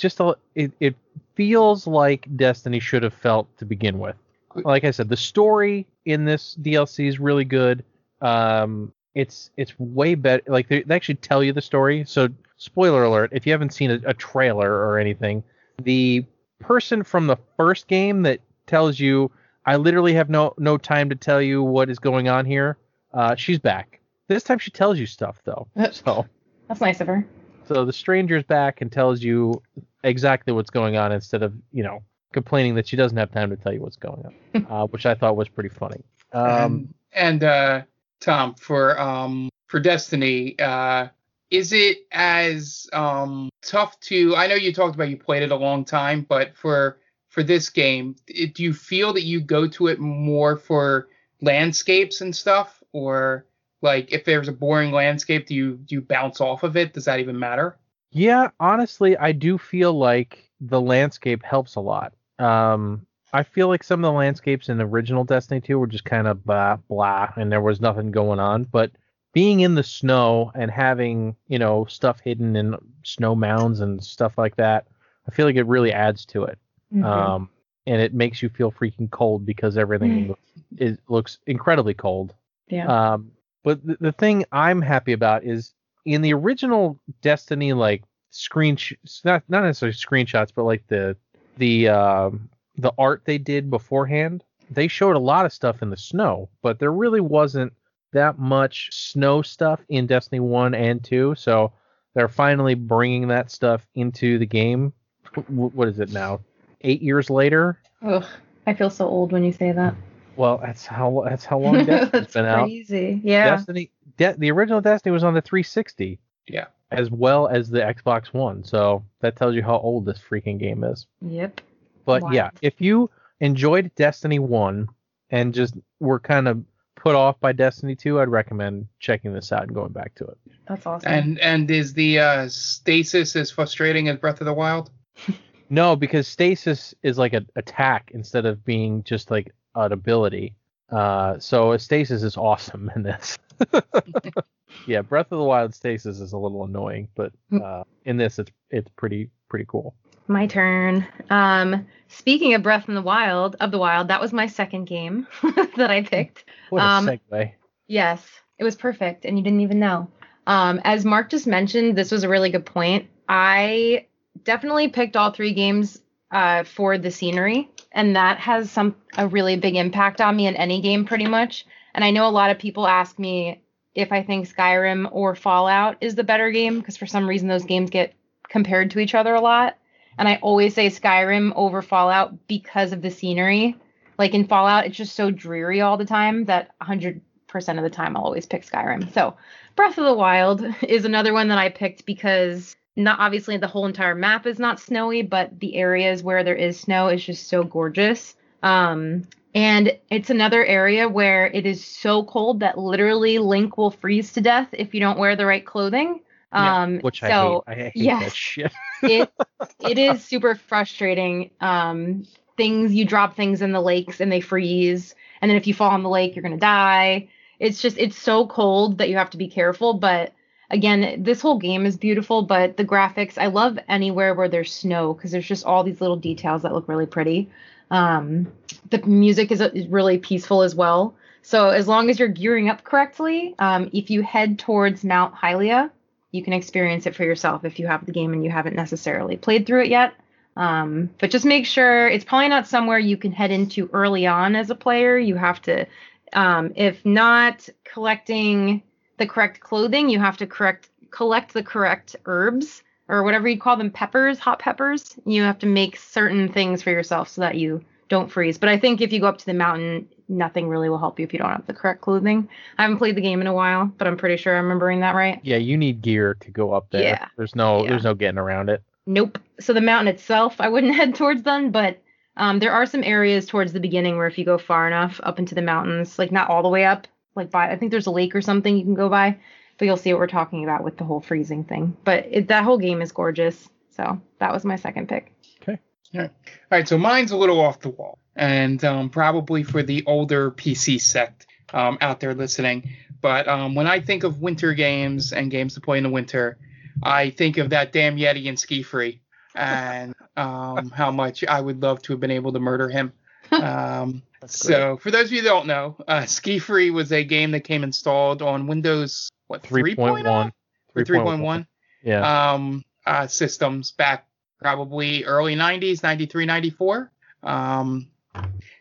just a it, it feels like Destiny should have felt to begin with. Like I said, the story in this DLC is really good. Um, it's it's way better. Like they, they actually tell you the story. So spoiler alert: if you haven't seen a, a trailer or anything, the person from the first game that tells you, "I literally have no no time to tell you what is going on here," uh, she's back. This time she tells you stuff though. So That's nice of her. so the stranger's back and tells you exactly what's going on instead of you know complaining that she doesn't have time to tell you what's going on, uh, which I thought was pretty funny. Um, and and uh, Tom for um for Destiny, uh, is it as um tough to? I know you talked about you played it a long time, but for for this game, it, do you feel that you go to it more for landscapes and stuff, or like if there's a boring landscape, do you do you bounce off of it? Does that even matter? Yeah, honestly, I do feel like the landscape helps a lot. Um, I feel like some of the landscapes in the original Destiny 2 were just kind of blah blah, and there was nothing going on. But being in the snow and having you know stuff hidden in snow mounds and stuff like that, I feel like it really adds to it. Mhm. Um, and it makes you feel freaking cold because everything looks, is, looks incredibly cold. yeah. Um, but the, the thing I'm happy about is in the original Destiny, like screen, not not necessarily screenshots, but like the the um, the art they did beforehand, they showed a lot of stuff in the snow, but there really wasn't that much snow stuff in Destiny one and two. So they're finally bringing that stuff into the game. Wh- What is it now? Eight years later. Ugh, I feel so old when you say that. Well, that's how that's how long Destiny's That's been out. crazy. Yeah. Destiny, De- the original Destiny was on the 360. Yeah. As well as the Xbox One. So that tells you how old this freaking game is. Yep. But Wow. yeah, if you enjoyed Destiny 1 and just were kind of put off by Destiny 2, I'd recommend checking this out and going back to it. That's awesome. And and is the uh, stasis as frustrating as Breath of the Wild? No, because stasis is like an attack instead of being just like an ability. Uh, so stasis is awesome in this. yeah, Breath of the Wild stasis is a little annoying, but uh, in this it's it's pretty pretty cool. My turn. Um, speaking of Breath in the Wild, of the Wild, that was my second game that I picked. What a Um, segue. Yes, it was perfect, and you didn't even know. Um, as Mark just mentioned, this was a really good point. I definitely picked all three games uh, for the scenery, and that has some a really big impact on me in any game, pretty much. And I know a lot of people ask me if I think Skyrim or Fallout is the better game because for some reason those games get compared to each other a lot. And I always say Skyrim over Fallout because of the scenery. Like in Fallout, it's just so dreary all the time that 100% of the time I'll always pick Skyrim. So Breath of the Wild is another one that I picked because not obviously the whole entire map is not snowy, but the areas where there is snow is just so gorgeous. Um, and it's another area where it is so cold that literally Link will freeze to death if you don't wear the right clothing. Yeah, Um, Which so I hate. I hate yes. that shit. it it is super frustrating. Um, things you drop things in the lakes and they freeze, and then if you fall in the lake, you're gonna die. It's just it's so cold that you have to be careful. But again, this whole game is beautiful, but the graphics I love anywhere where there's snow because there's just all these little details that look really pretty. Um, the music is, is really peaceful as well. So as long as you're gearing up correctly, um, if you head towards Mount Hylia, you can experience it for yourself if you have the game and you haven't necessarily played through it yet. Um, but just make sure it's probably not somewhere you can head into early on as a player. You have to, um, if not collecting the correct clothing, you have to correct collect the correct herbs or whatever you call them, peppers, hot peppers. You have to make certain things for yourself so that you don't freeze. But I think if you go up to the mountain, nothing really will help you if you don't have the correct clothing. I haven't played the game in a while, but I'm pretty sure I'm remembering that right. Yeah, you need gear to go up there. Yeah. There's no Yeah. there's no getting around it. Nope. So the mountain itself, I wouldn't head towards them, but um, there are some areas towards the beginning where if you go far enough up into the mountains, like not all the way up, like by I think there's a lake or something you can go by, but you'll see what we're talking about with the whole freezing thing. But it, that whole game is gorgeous. So that was my second pick. Okay. Yeah. All right, so mine's a little off the wall, and um, probably for the older PC sect um, out there listening. But um, when I think of winter games and games to play in the winter, I think of that damn Yeti and Ski Free, and um, how much I would love to have been able to murder him. Um, so, for those of you that don't know, uh, Ski Free was a game that came installed on Windows what 3.1 3.1. or 3.1 Yeah. um, uh, systems back probably early 90s, 93, 94. Um,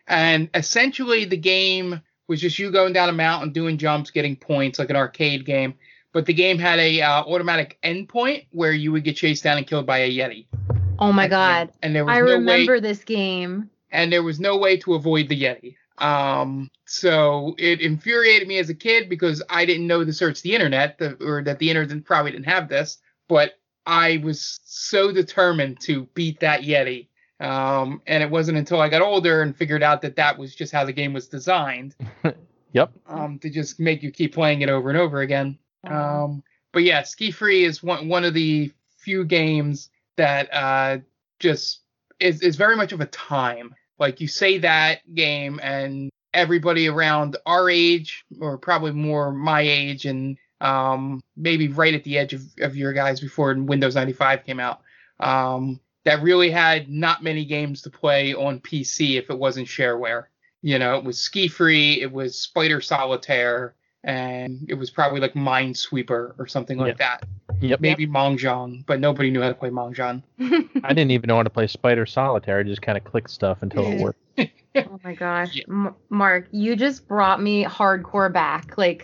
and essentially, the game was just you going down a mountain, doing jumps, getting points like an arcade game. But the game had a uh, automatic endpoint where you would get chased down and killed by a yeti. Oh my And- god. And there was I no remember way, this game. And there was no way to avoid the yeti. Um, so it infuriated me as a kid because I didn't know to search the internet, the, or that the internet probably didn't have this. But I was so determined to beat that yeti. Um, and it wasn't until I got older and figured out that that was just how the game was designed, Yep. um, to just make you keep playing it over and over again. Um, but yeah, Ski Free is one one of the few games that uh, just is is very much of a time. Like you say that game, and everybody around our age, or probably more my age, and um, maybe right at the edge of, of your guys before Windows 95 came out, um, that really had not many games to play on PC if it wasn't shareware. You know, it was Ski Free, it was Spider Solitaire, and it was probably like Minesweeper or something like that. Yep. Maybe Mahjong, but nobody knew how to play Mahjong. I didn't even know how to play Spider Solitaire. I just kind of clicked stuff until it worked. Oh my gosh. Yeah. M- Mark, you just brought me hardcore back. Like,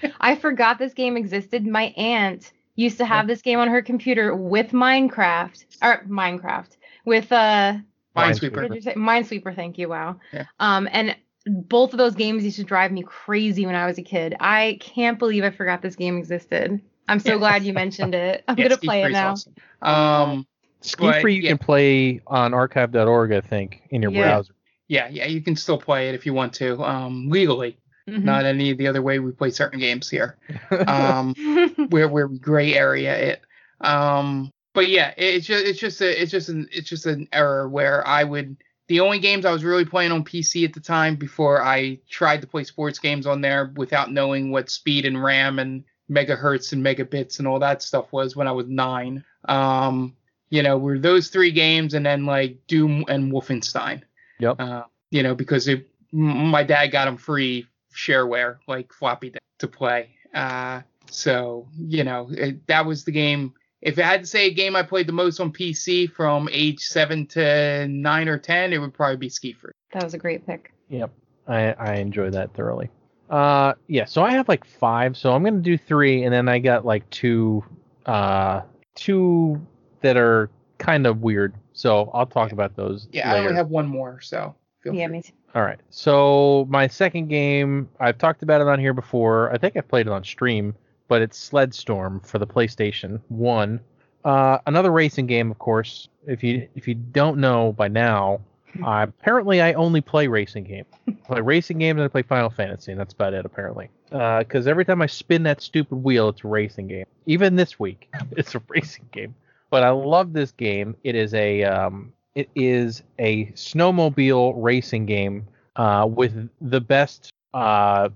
I forgot this game existed. My aunt used to have this game on her computer with Minecraft, or Minecraft, with, uh, what Minesweeper. did you say? Minesweeper, thank you. Wow. Yeah. Um, and both of those games used to drive me crazy when I was a kid. I can't believe I forgot this game existed. I'm so Yeah. glad you mentioned it. I'm Yeah, gonna Ski play it now. awesome. Um, Ski But, Free you yeah. can play on archive.org, I think, in your Yeah. browser. yeah, yeah, you can still play it if you want to, um, legally, Mhm. not any of the other way we play certain games here. Um, where where we gray area it. Um, but yeah, it's just it's just a it's just an it's just an error where I would the only games I was really playing on PC at the time before I tried to play sports games on there without knowing what speed and RAM and megahertz and megabits and all that stuff was when I was nine. Um, you know, were those three games and then like Doom and Wolfenstein. Yep. Uh, you know, because it, my dad got them free shareware, like floppy to play. Uh, so you know, it, that was the game. If I had to say a game I played the most on PC from age seven to nine or ten, it would probably be Ski Free. that was a great pick. Yep. I, I enjoy that thoroughly. Uh yeah, so I have like five, so I'm gonna do three and then I got like two uh two that are kind of weird. So I'll talk about those. Yeah, I only have one more, so feel Yeah, free. me too. All right. So my second game, I've talked about it on here before. I think I played it on stream, but it's Sled Storm for the PlayStation One. Uh, another racing game, of course. If you if you don't know by now, uh, apparently I only play racing games. I play racing games and I play Final Fantasy, and that's about it apparently. Because every time I spin that stupid wheel, it's a racing game. Even this week, it's a racing game. But I love this game. It is a um, it is a snowmobile racing game uh, with the best uh,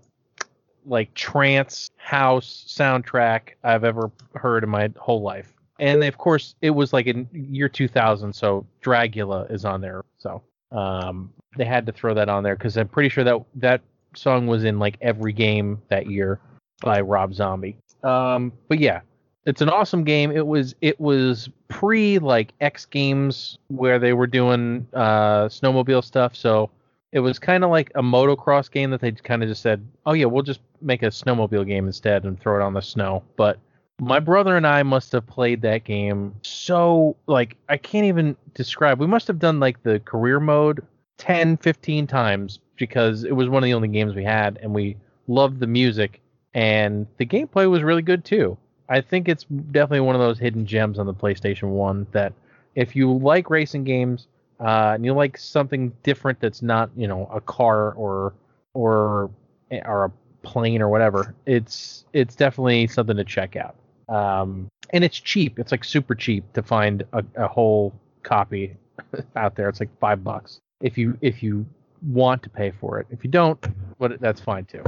like trance house soundtrack I've ever heard in my whole life. And of course, it was like in year 2000, so Dragula is on there. So um, they had to throw that on there because I'm pretty sure that that song was in like every game that year by Rob Zombie. Um, but yeah, It's an awesome game. It was it was pre like X Games where they were doing uh, snowmobile stuff. So it was kind of like a motocross game that they kind of just said, "Oh yeah, we'll just make a snowmobile game instead and throw it on the snow." But my brother and I must have played that game so like I can't even describe. We must have done like the career mode 10, 15 times because it was one of the only games we had and we loved the music and the gameplay was really good too. I think it's definitely one of those hidden gems on the PlayStation 1 that if you like racing games uh, and you like something different that's not, you know, a car or or or a plane or whatever, it's it's definitely something to check out. Um, and it's cheap. It's like super cheap to find a, a whole copy out there. It's like five bucks if you if you want to pay for it. If you don't, but that's fine too.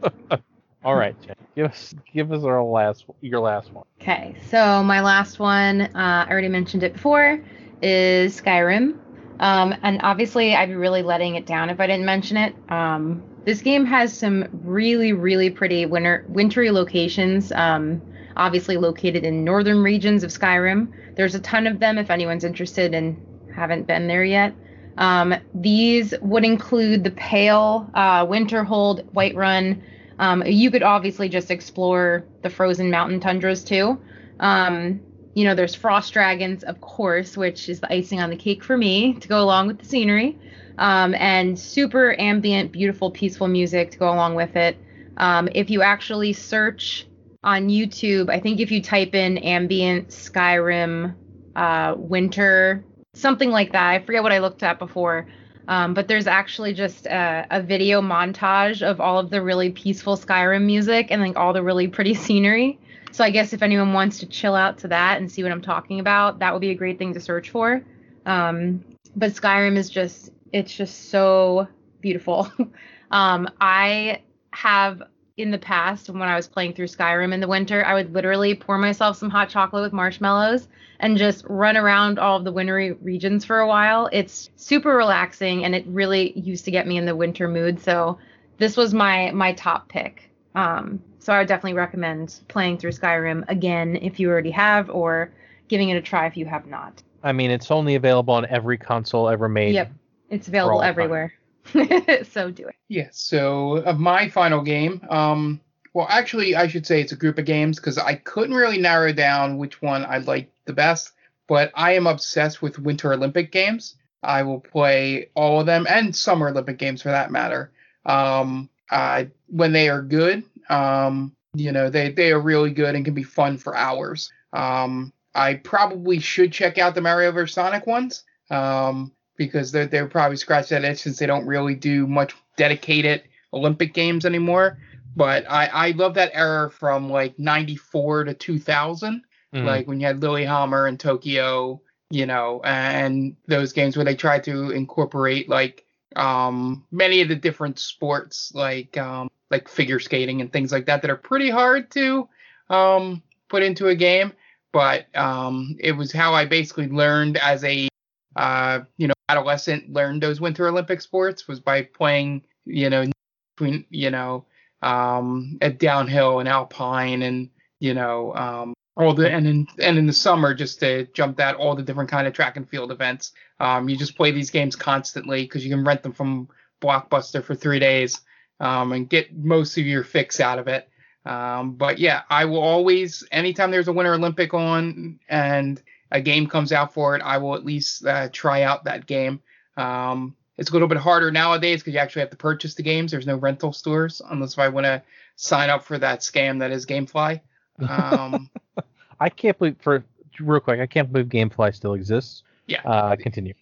All right, Jen, give us give us our last your last one. Okay, so my last one, uh, I already mentioned it before, is Skyrim. Um, and obviously, I'd be really letting it down if I didn't mention it. Um, this game has some really, really pretty winter wintry locations. Um, obviously located in northern regions of Skyrim. There's a ton of them if anyone's interested and haven't been there yet. Um, these would include the Pale, uh, Winterhold, Whiterun. Um, you could obviously just explore the frozen mountain tundras too. Um, you know, there's frost dragons, of course, which is the icing on the cake for me to go along with the scenery, um, and super ambient, beautiful, peaceful music to go along with it. Um, if you actually search on YouTube, I think if you type in ambient Skyrim uh, winter, something like that, I forget what I looked at before. Um, but there's actually just a, a, video montage of all of the really peaceful Skyrim music and like all the really pretty scenery. So I guess if anyone wants to chill out to that and see what I'm talking about, that would be a great thing to search for. Um, but Skyrim is just it's just so beautiful. um, I have in the past when I was playing through Skyrim in the winter, I would literally pour myself some hot chocolate with marshmallows and just run around all of the wintry regions for a while. It's super relaxing and it really used to get me in the winter mood. So this was my my top pick. Um, so I would definitely recommend playing through Skyrim again if you already have, or giving it a try if you have not. I mean, it's only available on every console ever made. Yep, it's available everywhere. so do it. Yeah. So of uh, my final game, um, well, actually, I should say it's a group of games because I couldn't really narrow down which one I liked the best. But I am obsessed with Winter Olympic Games. I will play all of them and Summer Olympic Games for that matter. Um, uh, when they are good, um, you know, they they are really good and can be fun for hours. Um, I probably should check out the Mario vs Sonic ones. Um, because they're they're probably scratch that itch since they don't really do much dedicated Olympic games anymore. But I I love that era from like '94 to 2000, mm-hmm. like when you had Lillehammer and Tokyo, you know, and those games where they tried to incorporate like um many of the different sports like um like figure skating and things like that that are pretty hard to um put into a game but um it was how I basically learned as a uh, you know, adolescent learned those Winter Olympic sports was by playing, you know, between, you know, um, at downhill and alpine and, you know, um, all the and in and in the summer just to jump that all the different kind of track and field events. Um, you just play these games constantly because you can rent them from Blockbuster for three days um, and get most of your fix out of it. Um, but yeah, I will always anytime there's a Winter Olympic on and a game comes out for it, I will at least uh, try out that game. Um, it's a little bit harder nowadays because you actually have to purchase the games. There's no rental stores unless if I want to sign up for that scam that is GameFly. Um, I can't believe for real quick. I can't believe GameFly still exists. Yeah. Uh, continue.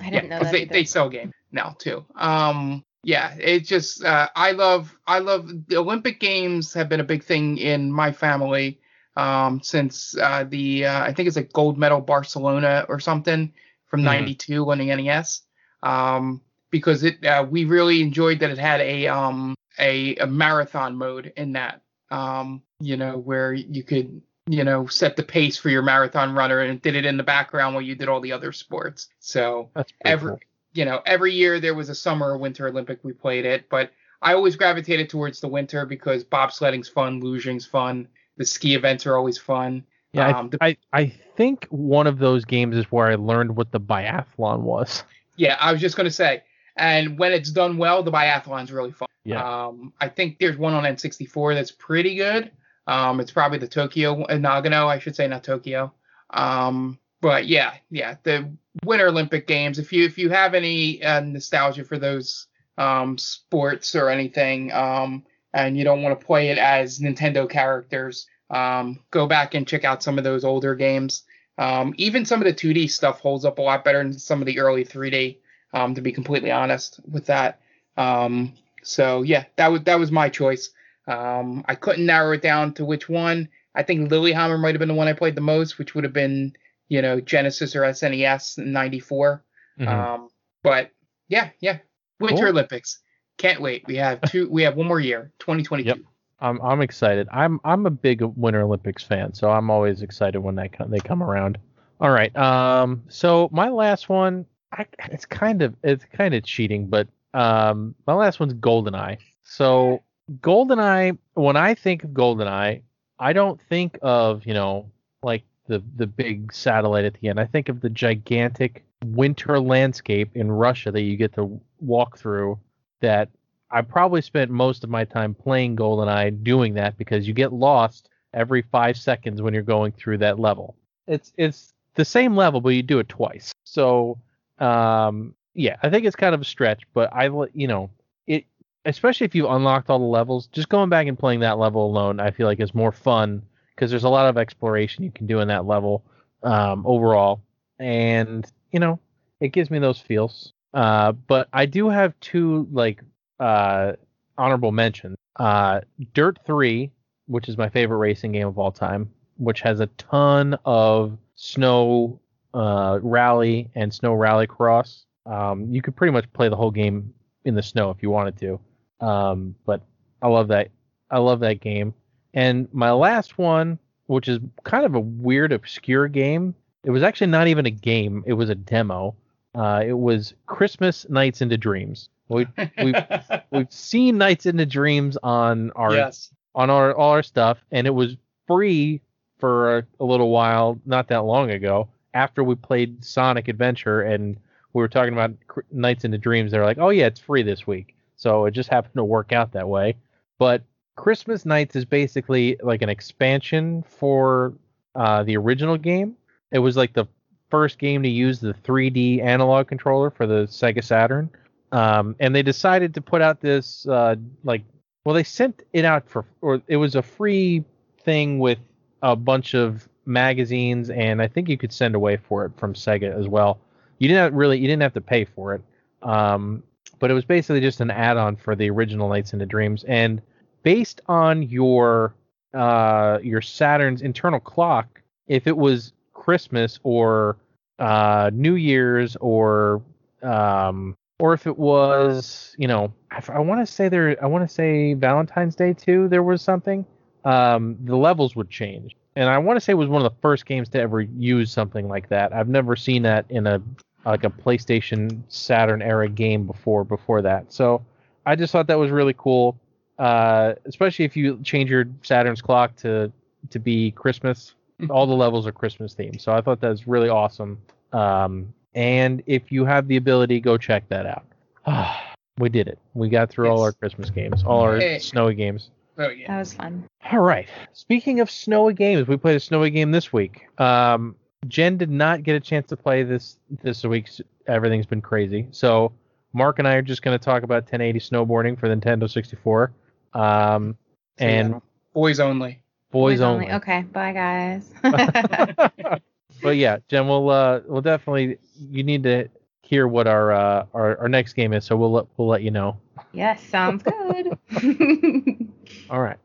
I didn't yeah, know that. They, they sell game now too. Um, yeah, it just uh, I love I love the Olympic Games have been a big thing in my family um, since uh, the uh, I think it's a gold medal Barcelona or something from '92 mm-hmm. winning NES. Um, because it uh, we really enjoyed that it had a um a, a marathon mode in that um you know where you could you know set the pace for your marathon runner and did it in the background while you did all the other sports so every cool. You know every year there was a summer or winter olympic we played it but i always gravitated towards the winter because bobsledding's fun luging's fun the ski events are always fun. Yeah, I, Um, the- I I think one of those games is where I learned what the biathlon was. Yeah, I was just gonna say, and when it's done well, the biathlon's really fun. Yeah. Um, I think there's one on N64 that's pretty good. Um, it's probably the Tokyo uh, Nagano, I should say, not Tokyo. Um, but yeah, yeah, the Winter Olympic Games. If you if you have any uh, nostalgia for those um, sports or anything, um, and you don't want to play it as Nintendo characters, um, go back and check out some of those older games. Um, even some of the 2D stuff holds up a lot better than some of the early 3D. Um, to be completely honest with that. Um, so yeah, that was that was my choice. Um, I couldn't narrow it down to which one. I think Lillehammer might have been the one I played the most, which would have been you know Genesis or SNES in '94. Mhm. Um, but yeah, yeah, Winter Cool. Olympics. Can't wait. We have two. We have one more year, 2022. Yep. I'm I'm excited. I'm I'm a big Winter Olympics fan, so I'm always excited when they come, they come around. All right. Um. So my last one, I, it's kind of it's kind of cheating, but um, my last one's GoldenEye. So GoldenEye, when I think of GoldenEye, I don't think of you know like the the big satellite at the end. I think of the gigantic winter landscape in Russia that you get to walk through. That I probably spent most of my time playing GoldenEye doing that because you get lost every five seconds when you're going through that level. It's it's the same level, but you do it twice. So um, yeah, I think it's kind of a stretch, but I you know it especially if you unlocked all the levels. Just going back and playing that level alone, I feel like is more fun because there's a lot of exploration you can do in that level um, overall, and you know it gives me those feels. Uh, but I do have two like uh, honorable mentions. Uh, Dirt 3, which is my favorite racing game of all time, which has a ton of snow uh, rally and snow rally cross. Um, you could pretty much play the whole game in the snow if you wanted to. Um, but I love that. I love that game. And my last one, which is kind of a weird, obscure game. It was actually not even a game. It was a demo. Uh, it was Christmas Nights into Dreams. We we've we've seen Nights into Dreams on our yes. on our all our stuff, and it was free for a, a little while, not that long ago. After we played Sonic Adventure, and we were talking about Nights into Dreams, they're like, "Oh yeah, it's free this week." So it just happened to work out that way. But Christmas Nights is basically like an expansion for uh, the original game. It was like the first game to use the 3D analog controller for the Sega Saturn. Um, and they decided to put out this uh, like well they sent it out for or it was a free thing with a bunch of magazines and I think you could send away for it from Sega as well. You didn't really you didn't have to pay for it. Um, but it was basically just an add-on for the original Nights into Dreams and based on your uh your Saturn's internal clock if it was Christmas or uh New Year's or um or if it was, you know, I, I want to say there, I want to say Valentine's Day too. There was something. Um, the levels would change, and I want to say it was one of the first games to ever use something like that. I've never seen that in a like a PlayStation Saturn era game before. Before that, so I just thought that was really cool. Uh, especially if you change your Saturn's clock to to be Christmas. All the levels are Christmas themed, so I thought that was really awesome. Um, and if you have the ability, go check that out. we did it. We got through all our Christmas games, all our Hey. snowy games. Oh yeah. That was fun. All right. Speaking of snowy games, we played a snowy game this week. Um, Jen did not get a chance to play this this week. Everything's been crazy. So Mark and I are just going to talk about 1080 snowboarding for the Nintendo 64. Um, So, and yeah, boys only. boys only. Okay. Bye, guys. but yeah, Jen, we'll uh, we'll definitely you need to hear what our uh, our, our next game is, so we'll let, we'll let you know. yes, sounds good. All right,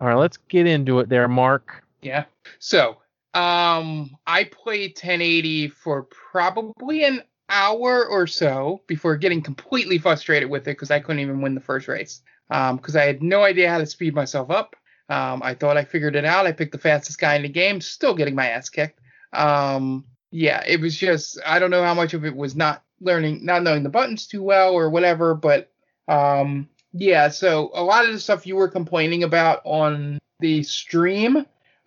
all right, let's get into it there, Mark. Yeah. So, um, I played 1080 for probably an hour or so before getting completely frustrated with it because I couldn't even win the first race. Um, because I had no idea how to speed myself up. Um, I thought I figured it out. I picked the fastest guy in the game, still getting my ass kicked. Um, yeah, it was just I don't know how much of it was not learning, not knowing the buttons too well or whatever, but um, yeah. So a lot of the stuff you were complaining about on the stream,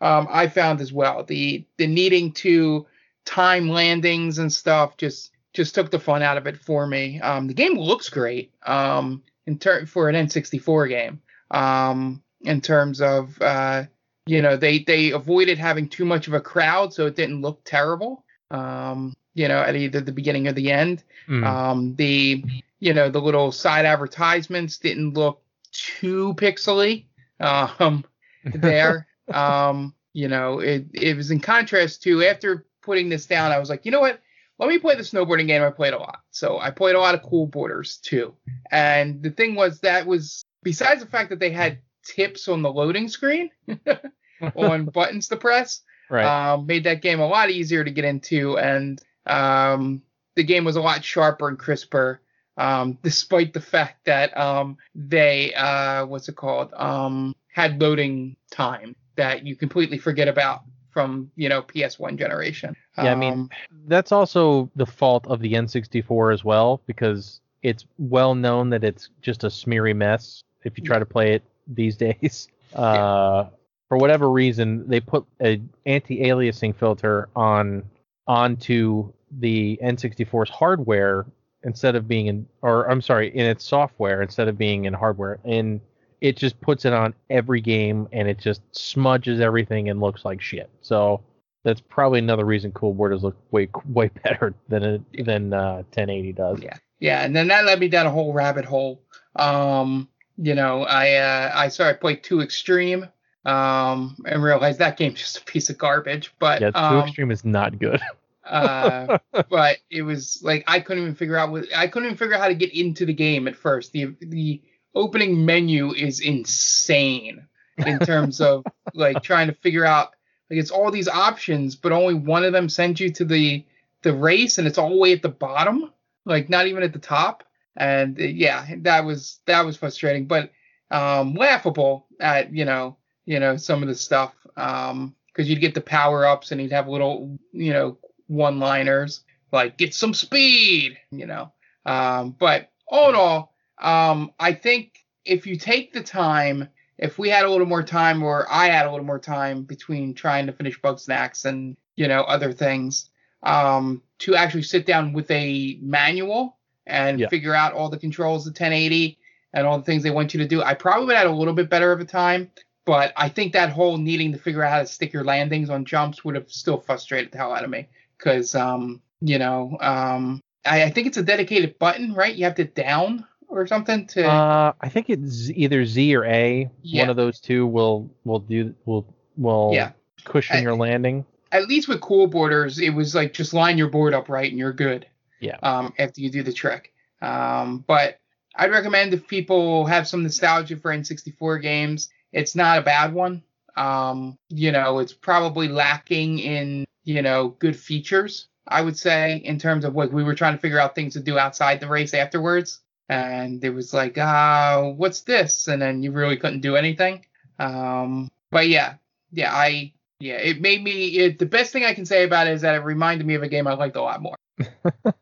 um, I found as well the the needing to time landings and stuff just just took the fun out of it for me. Um, the game looks great um, in ter- for an N64 game. Um, in terms of uh, you know they they avoided having too much of a crowd, so it didn't look terrible. Um, you know, at either the beginning or the end. Mm. Um, the you know the little side advertisements didn't look too pixely um, there. um, you know, it it was in contrast to after putting this down, I was like, you know what? Let me play the snowboarding game I played a lot. So I played a lot of Cool Boarders too. And the thing was that was besides the fact that they had tips on the loading screen on buttons to press, right. um, made that game a lot easier to get into, and um, the game was a lot sharper and crisper. Um, despite the fact that um, they uh, what's it called um, had loading time that you completely forget about from you know PS1 generation. Yeah, I mean Um, that's also the fault of the N64 as well because it's well known that it's just a smeary mess if you try to play it these days. Uh, For whatever reason, they put an anti-aliasing filter on onto the N64's hardware instead of being in, or I'm sorry, in its software instead of being in hardware, and it just puts it on every game and it just smudges everything and looks like shit. So that's probably another reason Cool Boarders look way way better than it, than uh, 1080 does. Yeah. yeah, and then that led me down a whole rabbit hole. Um, you know, I uh, I started playing Too Extreme, um, and realized that game's just a piece of garbage. But Yeah, Too um, Extreme is not good. uh, but it was like I couldn't even figure out what I couldn't even figure out how to get into the game at first. The the opening menu is insane in terms of like trying to figure out like it's all these options, but only one of them sends you to the the race, and it's all the way at the bottom, like not even at the top. And uh, yeah, that was that was frustrating, but um, laughable at you know you know some of the stuff um because you'd get the power ups and you'd have little you know one liners like get some speed you know um but all in all um i think if you take the time if we had a little more time or i had a little more time between trying to finish Bugsnax and you know other things um to actually sit down with a manual and Yeah. figure out all the controls of 1080 and all the things they want you to do i probably would have had a little bit better of a time but I think that whole needing to figure out how to stick your landings on jumps would have still frustrated the hell out of me. Because, um, you know, um, I, I think it's a dedicated button, right? You have to down or something to. Uh, I think it's either Z or A. Yeah. One of those two will will do will will Yeah. cushion I- your landing. at least with cool boarders, it was like just line your board up right and you're good. Yeah. Um, after you do the trick. Um, but I'd recommend if people have some nostalgia for N64 games, it's not a bad one. Um, you know, it's probably lacking in, you know, good features, I would say, in terms of like we were trying to figure out things to do outside the race afterwards. And it was like, ah, what's this? And then you really couldn't do anything. Um, but yeah, yeah, I yeah, it made me. It, the best thing I can say about it is that it reminded me of a game I liked a lot more.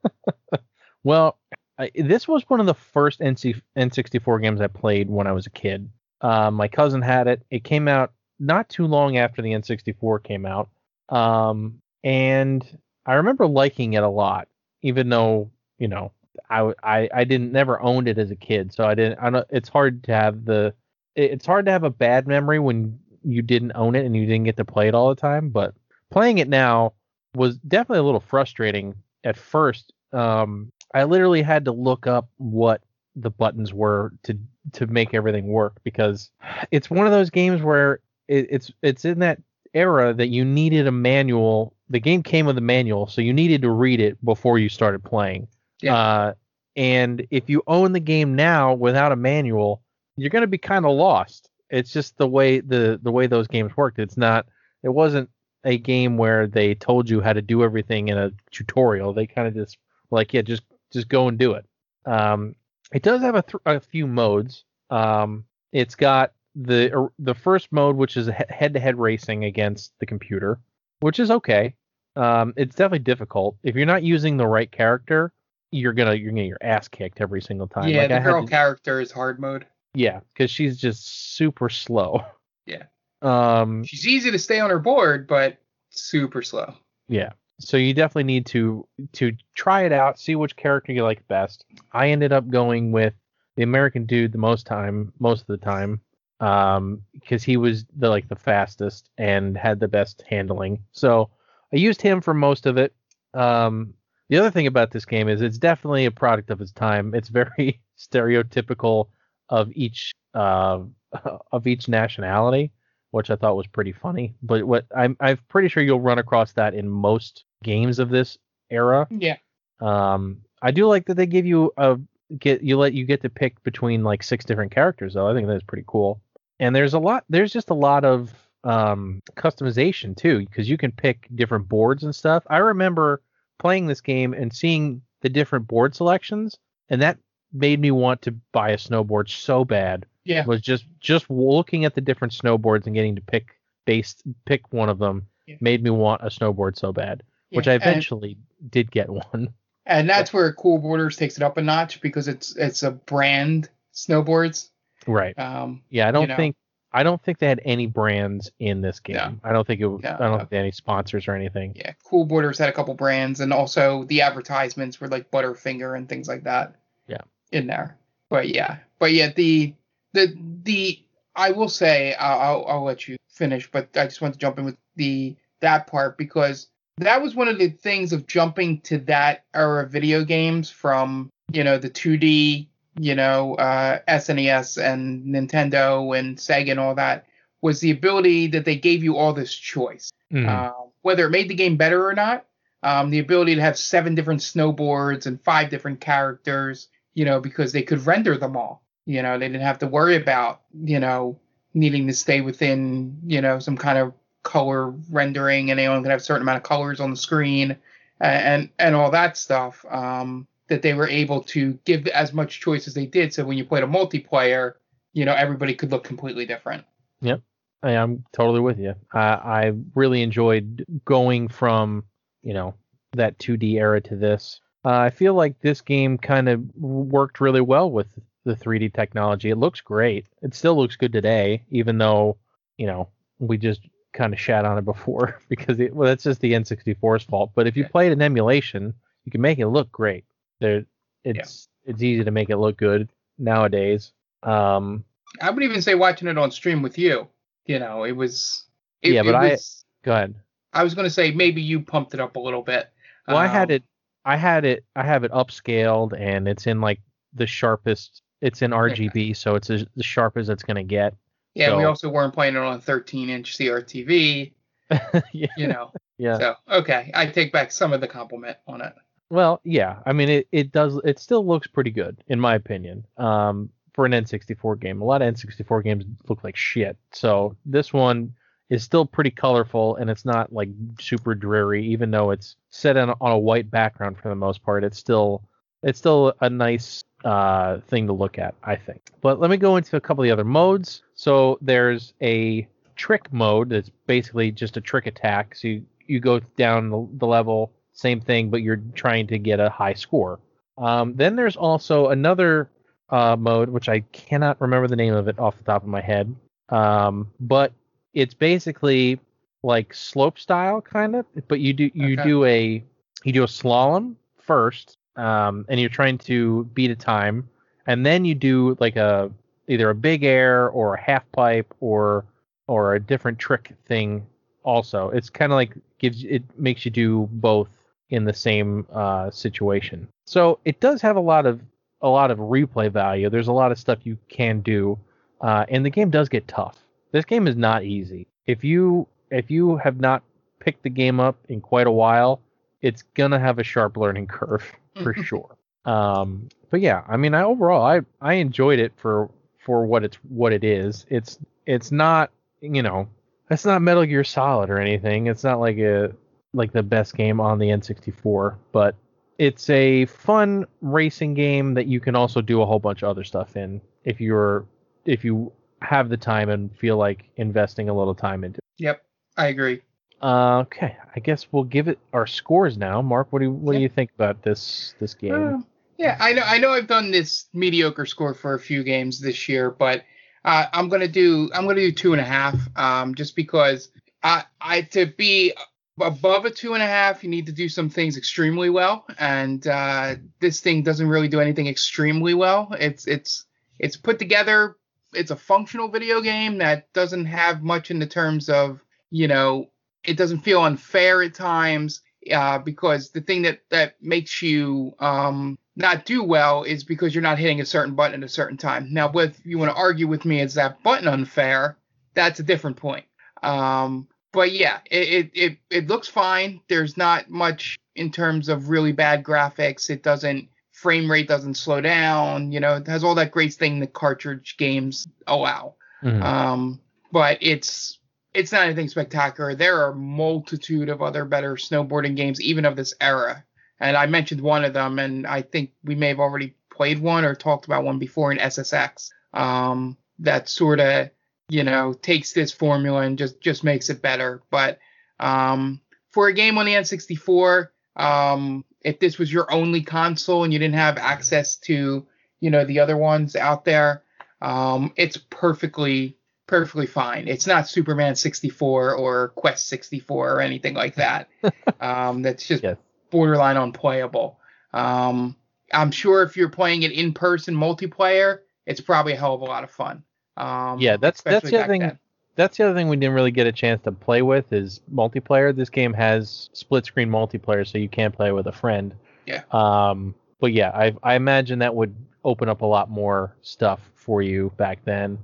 Well, I, this was one of the first NC, N64 games I played when I was a kid. Uh, my cousin had it. It came out not too long after the N64 came out, um, and I remember liking it a lot, even though you know I I, I didn't never owned it as a kid, so I didn't. I don't. It's hard to have the. It's hard to have a bad memory when you didn't own it and you didn't get to play it all the time. But playing it now was definitely a little frustrating at first. Um, I literally had to look up what the buttons were to to make everything work because it's one of those games where it, it's it's in that era that you needed a manual. The game came with a manual, so you needed to read it before you started playing. Yeah. Uh, and if you own the game now without a manual, you're going to be kind of lost. It's just the way the the way those games worked. It's not. It wasn't a game where they told you how to do everything in a tutorial. They kind of just like yeah, just just go and do it. Um, it does have a, th- a few modes. Um, it's got the er, the first mode, which is head to head racing against the computer, which is okay. Um, it's definitely difficult if you're not using the right character. You're gonna you're gonna get your ass kicked every single time. yeah, Like, the had girl to- character is hard mode. yeah, because she's just super slow. Yeah. Um, She's easy to stay on her board, but super slow. Yeah. So you definitely need to to try it out, see which character you like best. I ended up going with the American dude the most time, most of the time, um, because he was the like the fastest and had the best handling. So I used him for most of it. Um, the other thing about this game is it's definitely a product of its time. It's very stereotypical of each uh, of each nationality, which I thought was pretty funny. But what I'm I'm pretty sure you'll run across that in most games of this era. Yeah. Um, I do like that they give you a get you let you get to pick between like six different characters though. I think that's pretty cool. And there's a lot there's just a lot of um customization too because you can pick different boards and stuff. I remember playing this game and seeing the different board selections and that made me want to buy a snowboard so bad. Yeah. Was just just looking at the different snowboards and getting to pick base pick one of them Yeah. made me want a snowboard so bad, which I Yeah, and- eventually did get one. And that's where Cool Boarders takes it up a notch because it's it's a brand snowboards. Right. Um, Yeah, I don't know. think I don't think they had any brands in this game. No. I don't think it. No, I don't no. think they had any sponsors or anything. yeah, Cool Boarders had a couple brands, and also the advertisements were like Butterfinger and things like that. Yeah. In there, but yeah, but yeah, the the the I will say I'll I'll, I'll let you finish, but I just want to jump in with the that part because that was one of the things of jumping to that era of video games from you know the 2D you know uh, SNES and Nintendo and Sega and all that was the ability that they gave you all this choice Mhm. uh, whether it made the game better or not. Um, the ability to have seven different snowboards and five different characters, you know, because they could render them all. You know, they didn't have to worry about, you know, needing to stay within, you know, some kind of color rendering, and they only could have a certain amount of colors on the screen, a- and and all that stuff. Um, that they were able to give as much choice as they did, so when you played a multiplayer, you know, everybody could look completely different. Yep, I'm totally with you. I, I really enjoyed going from you know that 2D era to this. Uh, I feel like this game kind of worked really well with the 3D technology. It looks great. It still looks good today, even though you know we just kind of shat on it before because it, well, that's just the N64's fault. But if you Yeah. played an emulation, you can make it look great. There, it's it's easy to make it look good nowadays. Um, I would even say watching it on stream with you. You know, it was. It, Yeah, but I- was, go ahead. I was going to say maybe you pumped it up a little bit. Well, I had Um, it. I had it. I have it upscaled, and it's in like the sharpest. It's in RGB, so it's as, the sharpest it's gonna get. Yeah, we also weren't playing it on a 13 inch CRTV. yeah. You know, Yeah. so okay, I take back some of the compliment on it. Well, yeah. I mean, it, it does. It still looks pretty good, in my opinion. Um, for an N64 game, a lot of N64 games look like shit. So this one is still pretty colorful, and it's not like super dreary, even though it's set on, on a white background for the most part. It's still it's still a nice uh, thing to look at, I think. But let me go into a couple of the other modes. So there's a trick mode that's basically just a trick attack. So you, you go down the, the level, same thing, but you're trying to get a high score. Um, then there's also another uh, mode, which I cannot remember the name of it off the top of my head. Um, but it's basically like slope style kind of, but you do you Okay. do a you do a slalom first, um, and you're trying to beat a time, and then you do like a either a big air or a half pipe or or a different trick thing. Also, it's kind of like gives it makes you do both in the same uh, situation. So it does have a lot of a lot of replay value. There's a lot of stuff you can do, uh, and the game does get tough. This game is not easy. If you if you have not picked the game up in quite a while, it's gonna have a sharp learning curve for sure. Um, but yeah, I mean, I overall I I enjoyed it for for what it's what it is. It's it's not you know it's not Metal Gear Solid or anything. It's not like a like the best game on the N64, but it's a fun racing game that you can also do a whole bunch of other stuff in if you're if you have the time and feel like investing a little time into. it. Yep, I agree. Uh, okay, I guess we'll give it our scores now. Mark, what do you, what do you think about this this game? Uh, yeah, I know. I know. I've done this mediocre score for a few games this year, but Uh, I'm gonna do I'm gonna do two and a half. Um, just because I I to be above a two and a half, you need to do some things extremely well, and uh, this thing doesn't really do anything extremely well. It's it's it's put together. It's a functional video game that doesn't have much in the terms of you know it doesn't feel unfair at times uh, because the thing that that makes you um, not do well is because you're not hitting a certain button at a certain time. Now, if you want to argue with me, is that button unfair? That's a different point. Um, but yeah, it, it, it looks fine. There's not much in terms of really bad graphics. It doesn't frame rate doesn't slow down. You know, it has all that great thing that cartridge games allow. Mhm. Um, but it's it's not anything spectacular. There are a multitude of other better snowboarding games, even of this era. And I mentioned one of them, and I think we may have already played one or talked about one before in SSX. Um, that sort of you know takes this formula and just just makes it better. But um, for a game on the N64, um, if this was your only console and you didn't have access to you know the other ones out there, um, it's perfectly perfectly fine. It's not Superman 64 or Quest 64 or anything like that. um, that's just Yes. borderline unplayable. Um, I'm sure if you're playing it in person multiplayer, it's probably a hell of a lot of fun. Um, Yeah, that's- that's the other thing- then. That's the other thing we didn't really get a chance to play with is multiplayer. This game has split screen multiplayer, so you can't play with a friend. Yeah. Um, but yeah, I I imagine that would open up a lot more stuff for you back then.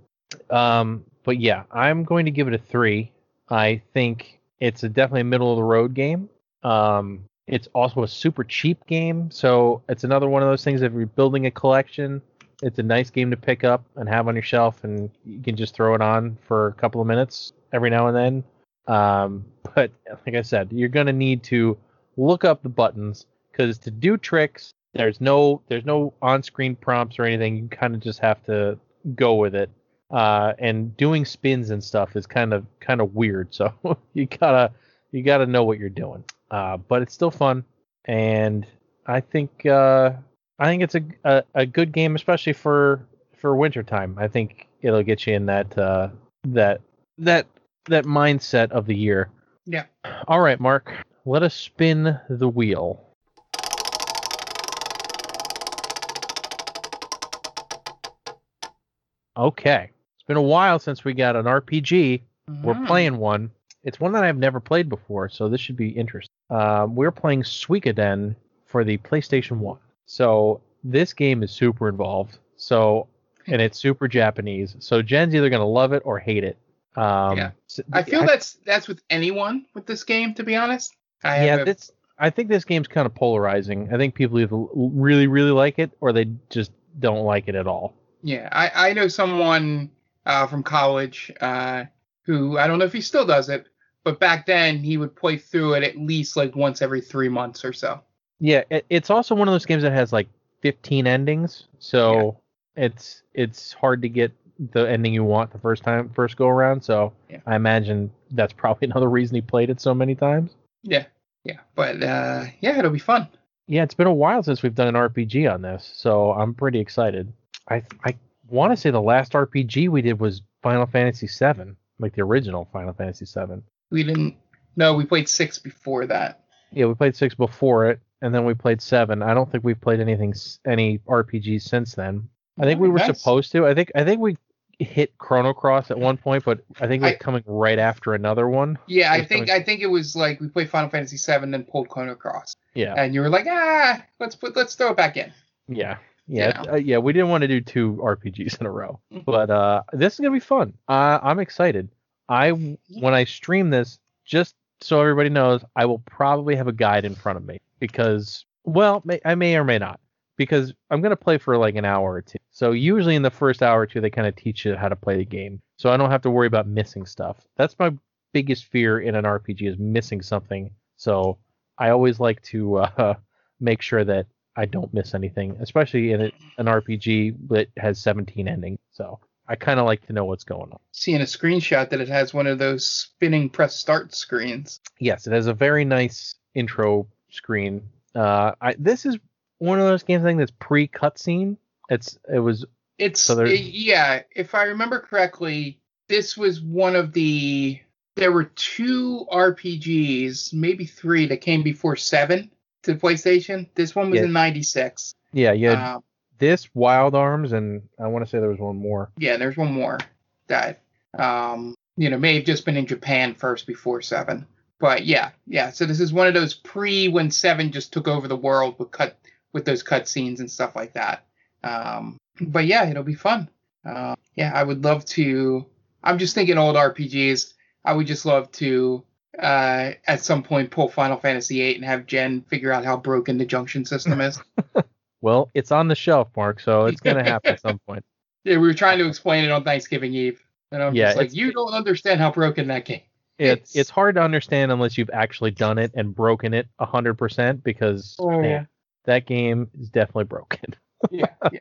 Um, but yeah, I'm going to give it a three. I think it's a definitely a middle of the road game. Um, it's also a super cheap game, so it's another one of those things. If you're building a collection, it's a nice game to pick up and have on your shelf, and you can just throw it on for a couple of minutes every now and then. Um, but like I said, you're gonna need to look up the buttons because to do tricks, there's no there's no on-screen prompts or anything. You kind of just have to go with it. Uh, and doing spins and stuff is kind of kind of weird. So you gotta you gotta know what you're doing. Uh, but it's still fun, and I think uh, I think it's a, a a good game, especially for for wintertime. I think it'll get you in that uh, that that that mindset of the year. Yeah. All right, Mark. Let us spin the wheel. Okay. It's been a while since we got an RPG. We're Mhm. playing one. It's one that I've never played before, so this should be interesting. Um, we're playing Suikoden for the PlayStation 1. So this game is super involved. So and it's super Japanese. So Jen's either gonna love it or hate it. Um, Yeah. I feel that's that's with anyone with this game, to be honest. I yeah, have a- this I think this game's kind of polarizing. I think people either really really like it or they just don't like it at all. Yeah, I, I know someone uh, from college uh, who I don't know if he still does it, but back then he would play through it at least like once every three months or so. Yeah, it, it's also one of those games that has like 15 endings, so it's it's hard to get the ending you want the first time first go around. So Yeah. I imagine that's probably another reason he played it so many times. Yeah, yeah, but uh, yeah, it'll be fun. Yeah, it's been a while since we've done an RPG on this, so I'm pretty excited. I I want to say the last RPG we did was Final Fantasy VII, like the original Final Fantasy VII. We didn't. No, we played six before that. Yeah, we played six before it, and then we played seven. I don't think we've played anything any RPGs since then. I think we were nice. supposed to. I think I think we hit Chrono Cross at one point, but I think it was I- coming right after another one. Yeah, I think one? I think it was like we played Final Fantasy VII, then pulled Chrono Cross, Yeah, and you were like, ah, let's put let's throw it back in. yeah, yeah, You know. uh, yeah. We didn't want to do two RPGs in a row, Mhm. but uh, this is gonna be fun. Uh, I'm excited. I when I stream this, just so everybody knows, I will probably have a guide in front of me because, well, may, I may or may not because I'm gonna play for like an hour or two. So usually in the first hour or two, they kind of teach you how to play the game, so I don't have to worry about missing stuff. That's my biggest fear in an RPG is missing something. So I always like to uh, make sure that I don't miss anything, especially in a, an RPG that has 17 endings. So I kind of like to know what's going on. Seeing a screenshot that it has one of those spinning press start screens. Yes, it has a very nice intro screen. Uh, I, this is one of those games I think that's pre cutscene. It's it was It's So it- yeah. If I remember correctly, this was one of the. There were two RPGs, maybe three, that came before seven to the PlayStation. This one was Yeah. in '96. Yeah, yeah. Um, this Wild Arms, and I want to say there was one more. yeah, there's one more that um, you know may have just been in Japan first before seven. But yeah, yeah. So this is one of those pre when seven just took over the world with cut with those cut scenes and stuff like that. Um, but yeah, it'll be fun. Uh, yeah, I would love to. I'm just thinking old RPGs. I would just love to uh, at some point pull Final Fantasy VIII and have Jen figure out how broken the junction system is. Well, it's on the shelf, Mark, so it's gonna happen at some point. yeah, we were trying to explain it on Thanksgiving Eve, and I'm Yeah, just like, you don't understand how broken that game. It, It's- it's hard to understand unless you've actually done it and broken it hundred percent because Oh, man, yeah. that game is definitely broken. yeah, yeah,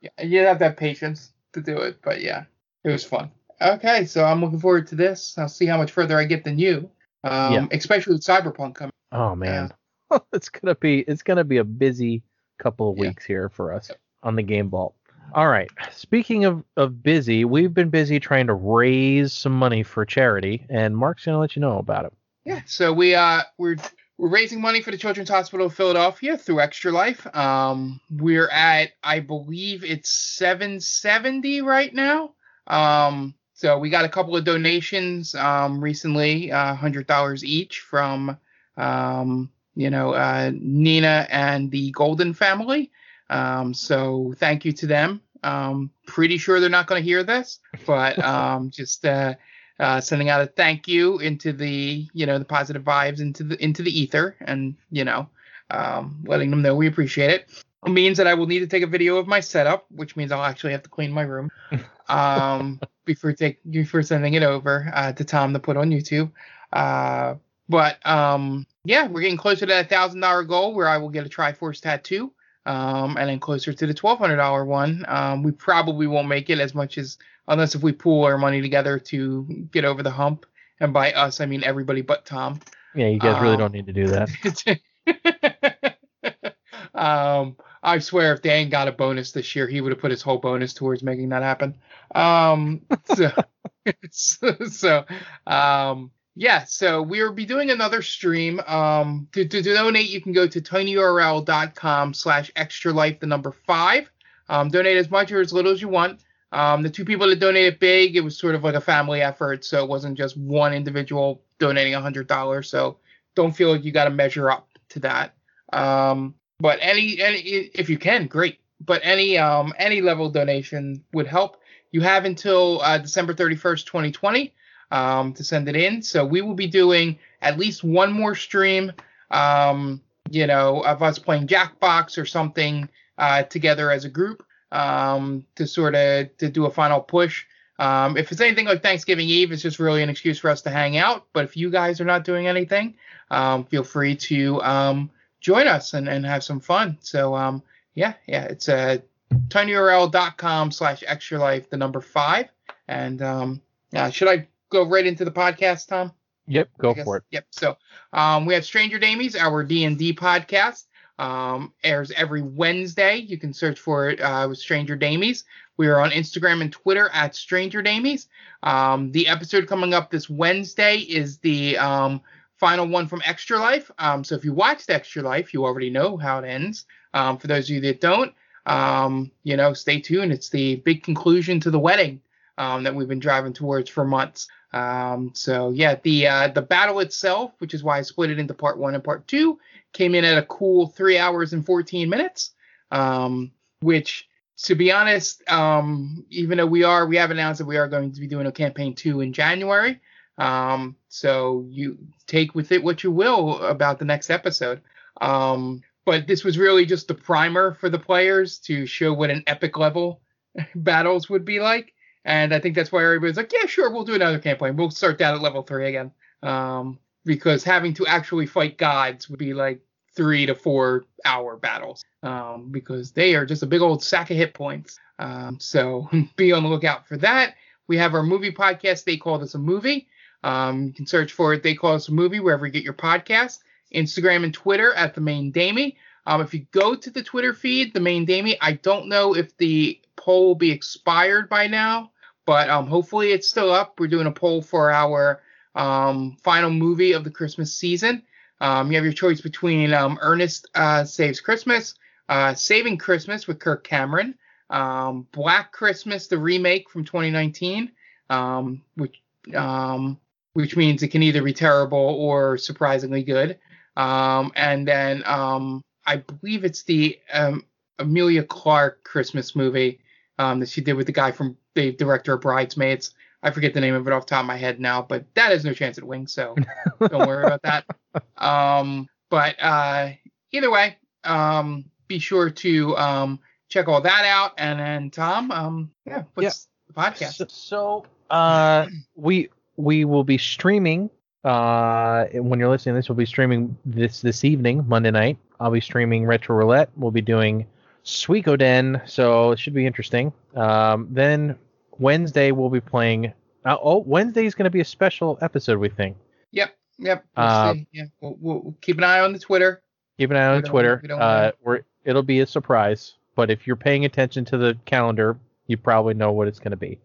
yeah. You have that patience to do it, but yeah, it was fun. Okay, so I'm looking forward to this. I'll see how much further I get than you. Um, Yeah. especially with Cyberpunk coming. Oh man, it's gonna be it's gonna be a busy couple of Yeah. weeks here for us on the Game Vault. All right. Speaking of, of busy, we've been busy trying to raise some money for charity, and Mark's gonna let you know about it. Yeah, so we uh we're we're raising money for the Children's Hospital of Philadelphia through Extra Life. Um, we're at I believe it's 770 right now. Um, so we got a couple of donations um recently, uh, hundred dollars each from um you know uh Nina and the Golden family. Um, so thank you to them. Um, pretty sure they're not going to hear this, but um, just uh uh, sending out a thank you into the you know the positive vibes into the into the ether and you know um, letting them know we appreciate it. It means that I will need to take a video of my setup, which means I'll actually have to clean my room um, before take before sending it over uh, to Tom to put on YouTube. Uh, but um, yeah, we're getting closer to that thousand dollar goal where I will get a Triforce tattoo. Um, and then closer to the twelve hundred dollar one, um, we probably won't make it as much as unless if we pool our money together to get over the hump. And by us, I mean everybody but Tom. Yeah, you guys really Um, don't need to do that. um, I swear, if Dan got a bonus this year, he would have put his whole bonus towards making that happen. Um, so, so, um, yeah, so we'll be doing another stream. Um, to, to, to donate, you can go to tinyurl.com slash extra life, the number five. Um, donate as much or as little as you want. Um, the two people that donated big, it was sort of like a family effort, so it wasn't just one individual donating a hundred dollars. So don't feel like you got to measure up to that. Um, but any, any, if you can, great. But any, um, any level donation would help. You have until uh, December 31st, 2020, um, to send it in. So we will be doing at least one more stream, um, you know, of us playing Jackbox or something uh, together as a group um, to sort of to do a final push. Um, if it's anything like Thanksgiving Eve, it's just really an excuse for us to hang out. But if you guys are not doing anything, um, feel free to um, join us and, and have some fun. So um, yeah, yeah, it's uh, tinyurl.com slash extra life, the number five. And um, uh, should I go right into the podcast, Tom? Yep, go for it. Yep. So um, we have Stranger Damies, our D and D podcast. Um, airs every Wednesday. You can search for it uh, with Stranger Damies. We are on Instagram and Twitter at Stranger Damies. Um, the episode coming up this Wednesday is the um, final one from Extra Life. Um, so if you watched Extra Life, you already know how it ends. Um, for those of you that don't, um, you know, stay tuned. It's the big conclusion to the wedding um, that we've been driving towards for months. Um, so yeah, the uh, the battle itself, which is why I split it into part one and part two, came in at a cool three hours and 14 minutes. Um, which, to be honest, um, even though we are we have announced that we are going to be doing a campaign two in January. Um, so you take with it what you will about the next episode. Um, but this was really just the primer for the players to show what an epic level battles would be like. And I think that's why everybody's like, yeah, sure, we'll do another campaign. We'll start that at level three again. Um, because having to actually fight gods would be like three to four hour battles. Um, because they are just a big old sack of hit points. Um, so be on the lookout for that. We have our movie podcast. They call this a movie. Um, you can search for it. They call us a movie wherever you get your podcast. Instagram and Twitter at the main Damie. Um, if you go to the Twitter feed, the main Damie, I don't know if the poll will be expired by now, but um, hopefully it's still up. We're doing a poll for our um, final movie of the Christmas season. Um, you have your choice between um, Ernest uh, Saves Christmas, uh, Saving Christmas with Kirk Cameron, um, Black Christmas, the remake from 2019, um, which um, which means it can either be terrible or surprisingly good. Um, and then um, I believe it's the um, Emilia Clarke Christmas movie um, that she did with the guy from the director of Bridesmaids. I forget the name of it off the top of my head now, but that has no chance at wing, so don't worry about that. Um, but uh, either way, um, be sure to um, check all that out. And then Tom, um, yeah, what's the podcast? So, so uh, we we will be streaming. Uh, when you're listening to this, we'll be streaming this this evening, Monday night. I'll be streaming Retro Roulette. We'll be doing Suikoden, so it should be interesting. Um, then Wednesday we'll be playing. Uh, oh, Wednesday is going to be a special episode, we think. Yep, yep. We'll Uh, see. yeah, we'll, we'll keep an eye on the Twitter. Keep an eye on Twitter. we Uh, we're, it'll be a surprise, but if you're paying attention to the calendar, you probably know what it's going to be.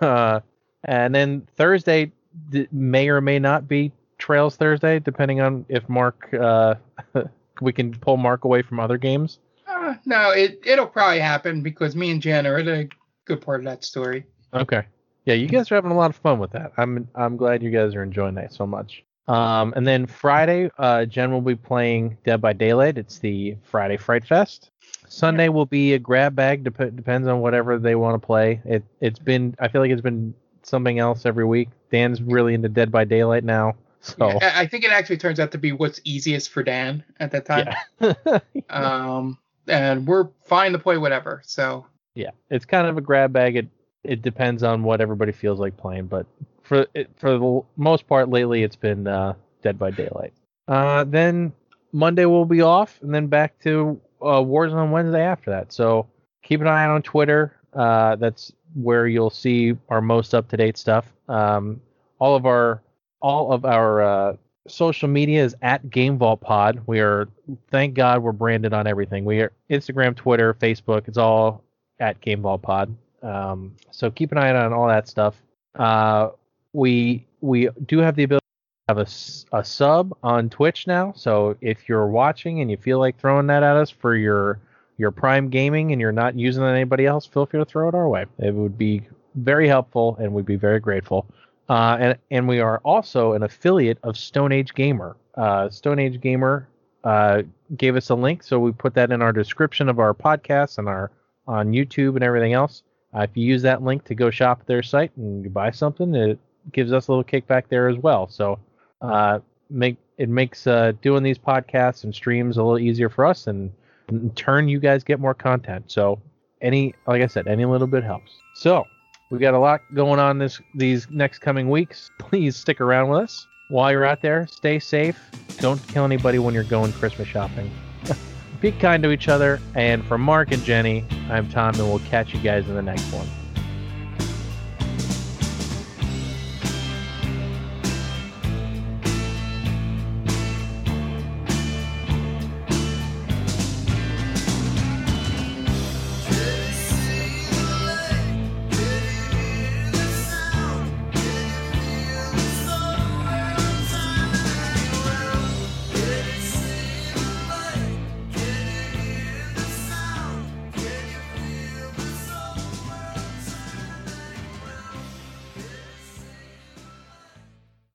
Uh, and then Thursday d- may or may not be Trails Thursday, depending on if Mark, uh, we can pull Mark away from other games. Uh, no, it it'll probably happen because me and Jen are a good part of that story. Okay. Yeah, you guys are having a lot of fun with that. I'm I'm glad you guys are enjoying that so much. Um, and then Friday, uh, Jen will be playing Dead by Daylight. It's the Friday Fright Fest. Sunday will be a grab bag. Dep- depends on whatever they want to play. It it's been I feel like it's been something else every week. Dan's really into Dead by Daylight now. So Yeah, I think it actually turns out to be what's easiest for Dan at that time. yeah. Um, and we're fine to play whatever. So yeah, it's kind of a grab bag. It it depends on what everybody feels like playing, but for it, for the most part lately, it's been uh, Dead by Daylight. Uh, then Monday we'll be off, and then back to uh, Warzone Wednesday after that. So keep an eye out on Twitter. Uh, that's where you'll see our most up to date stuff. Um, all of our all of our uh, social media is at Game Vault Pod. We are thank God we're branded on everything. We are Instagram, Twitter, Facebook. It's all at Game Vault Pod. Um, so keep an eye on all that stuff. Uh, we we do have the ability to have a sub on Twitch now. So if you're watching and you feel like throwing that at us for your your Prime Gaming and you're not using it anybody else, feel free to throw it our way. It would be very helpful and we'd be very grateful. Uh, and and we are also an affiliate of Stone Age Gamer. Uh, Stone Age Gamer uh, gave us a link, so we put that in our description of our podcast and our on YouTube and everything else. Uh, if you use that link to go shop at their site and you buy something, it gives us a little kickback there as well. So uh, make it makes uh, doing these podcasts and streams a little easier for us, and in turn, you guys get more content. So any, like I said, any little bit helps. So we got a lot going on this these next coming weeks. Please stick around with us. While you're out there, stay safe. Don't kill anybody when you're going Christmas shopping. Be kind to each other. And for Mark and Jenny, I'm Tom, and we'll catch you guys in the next one.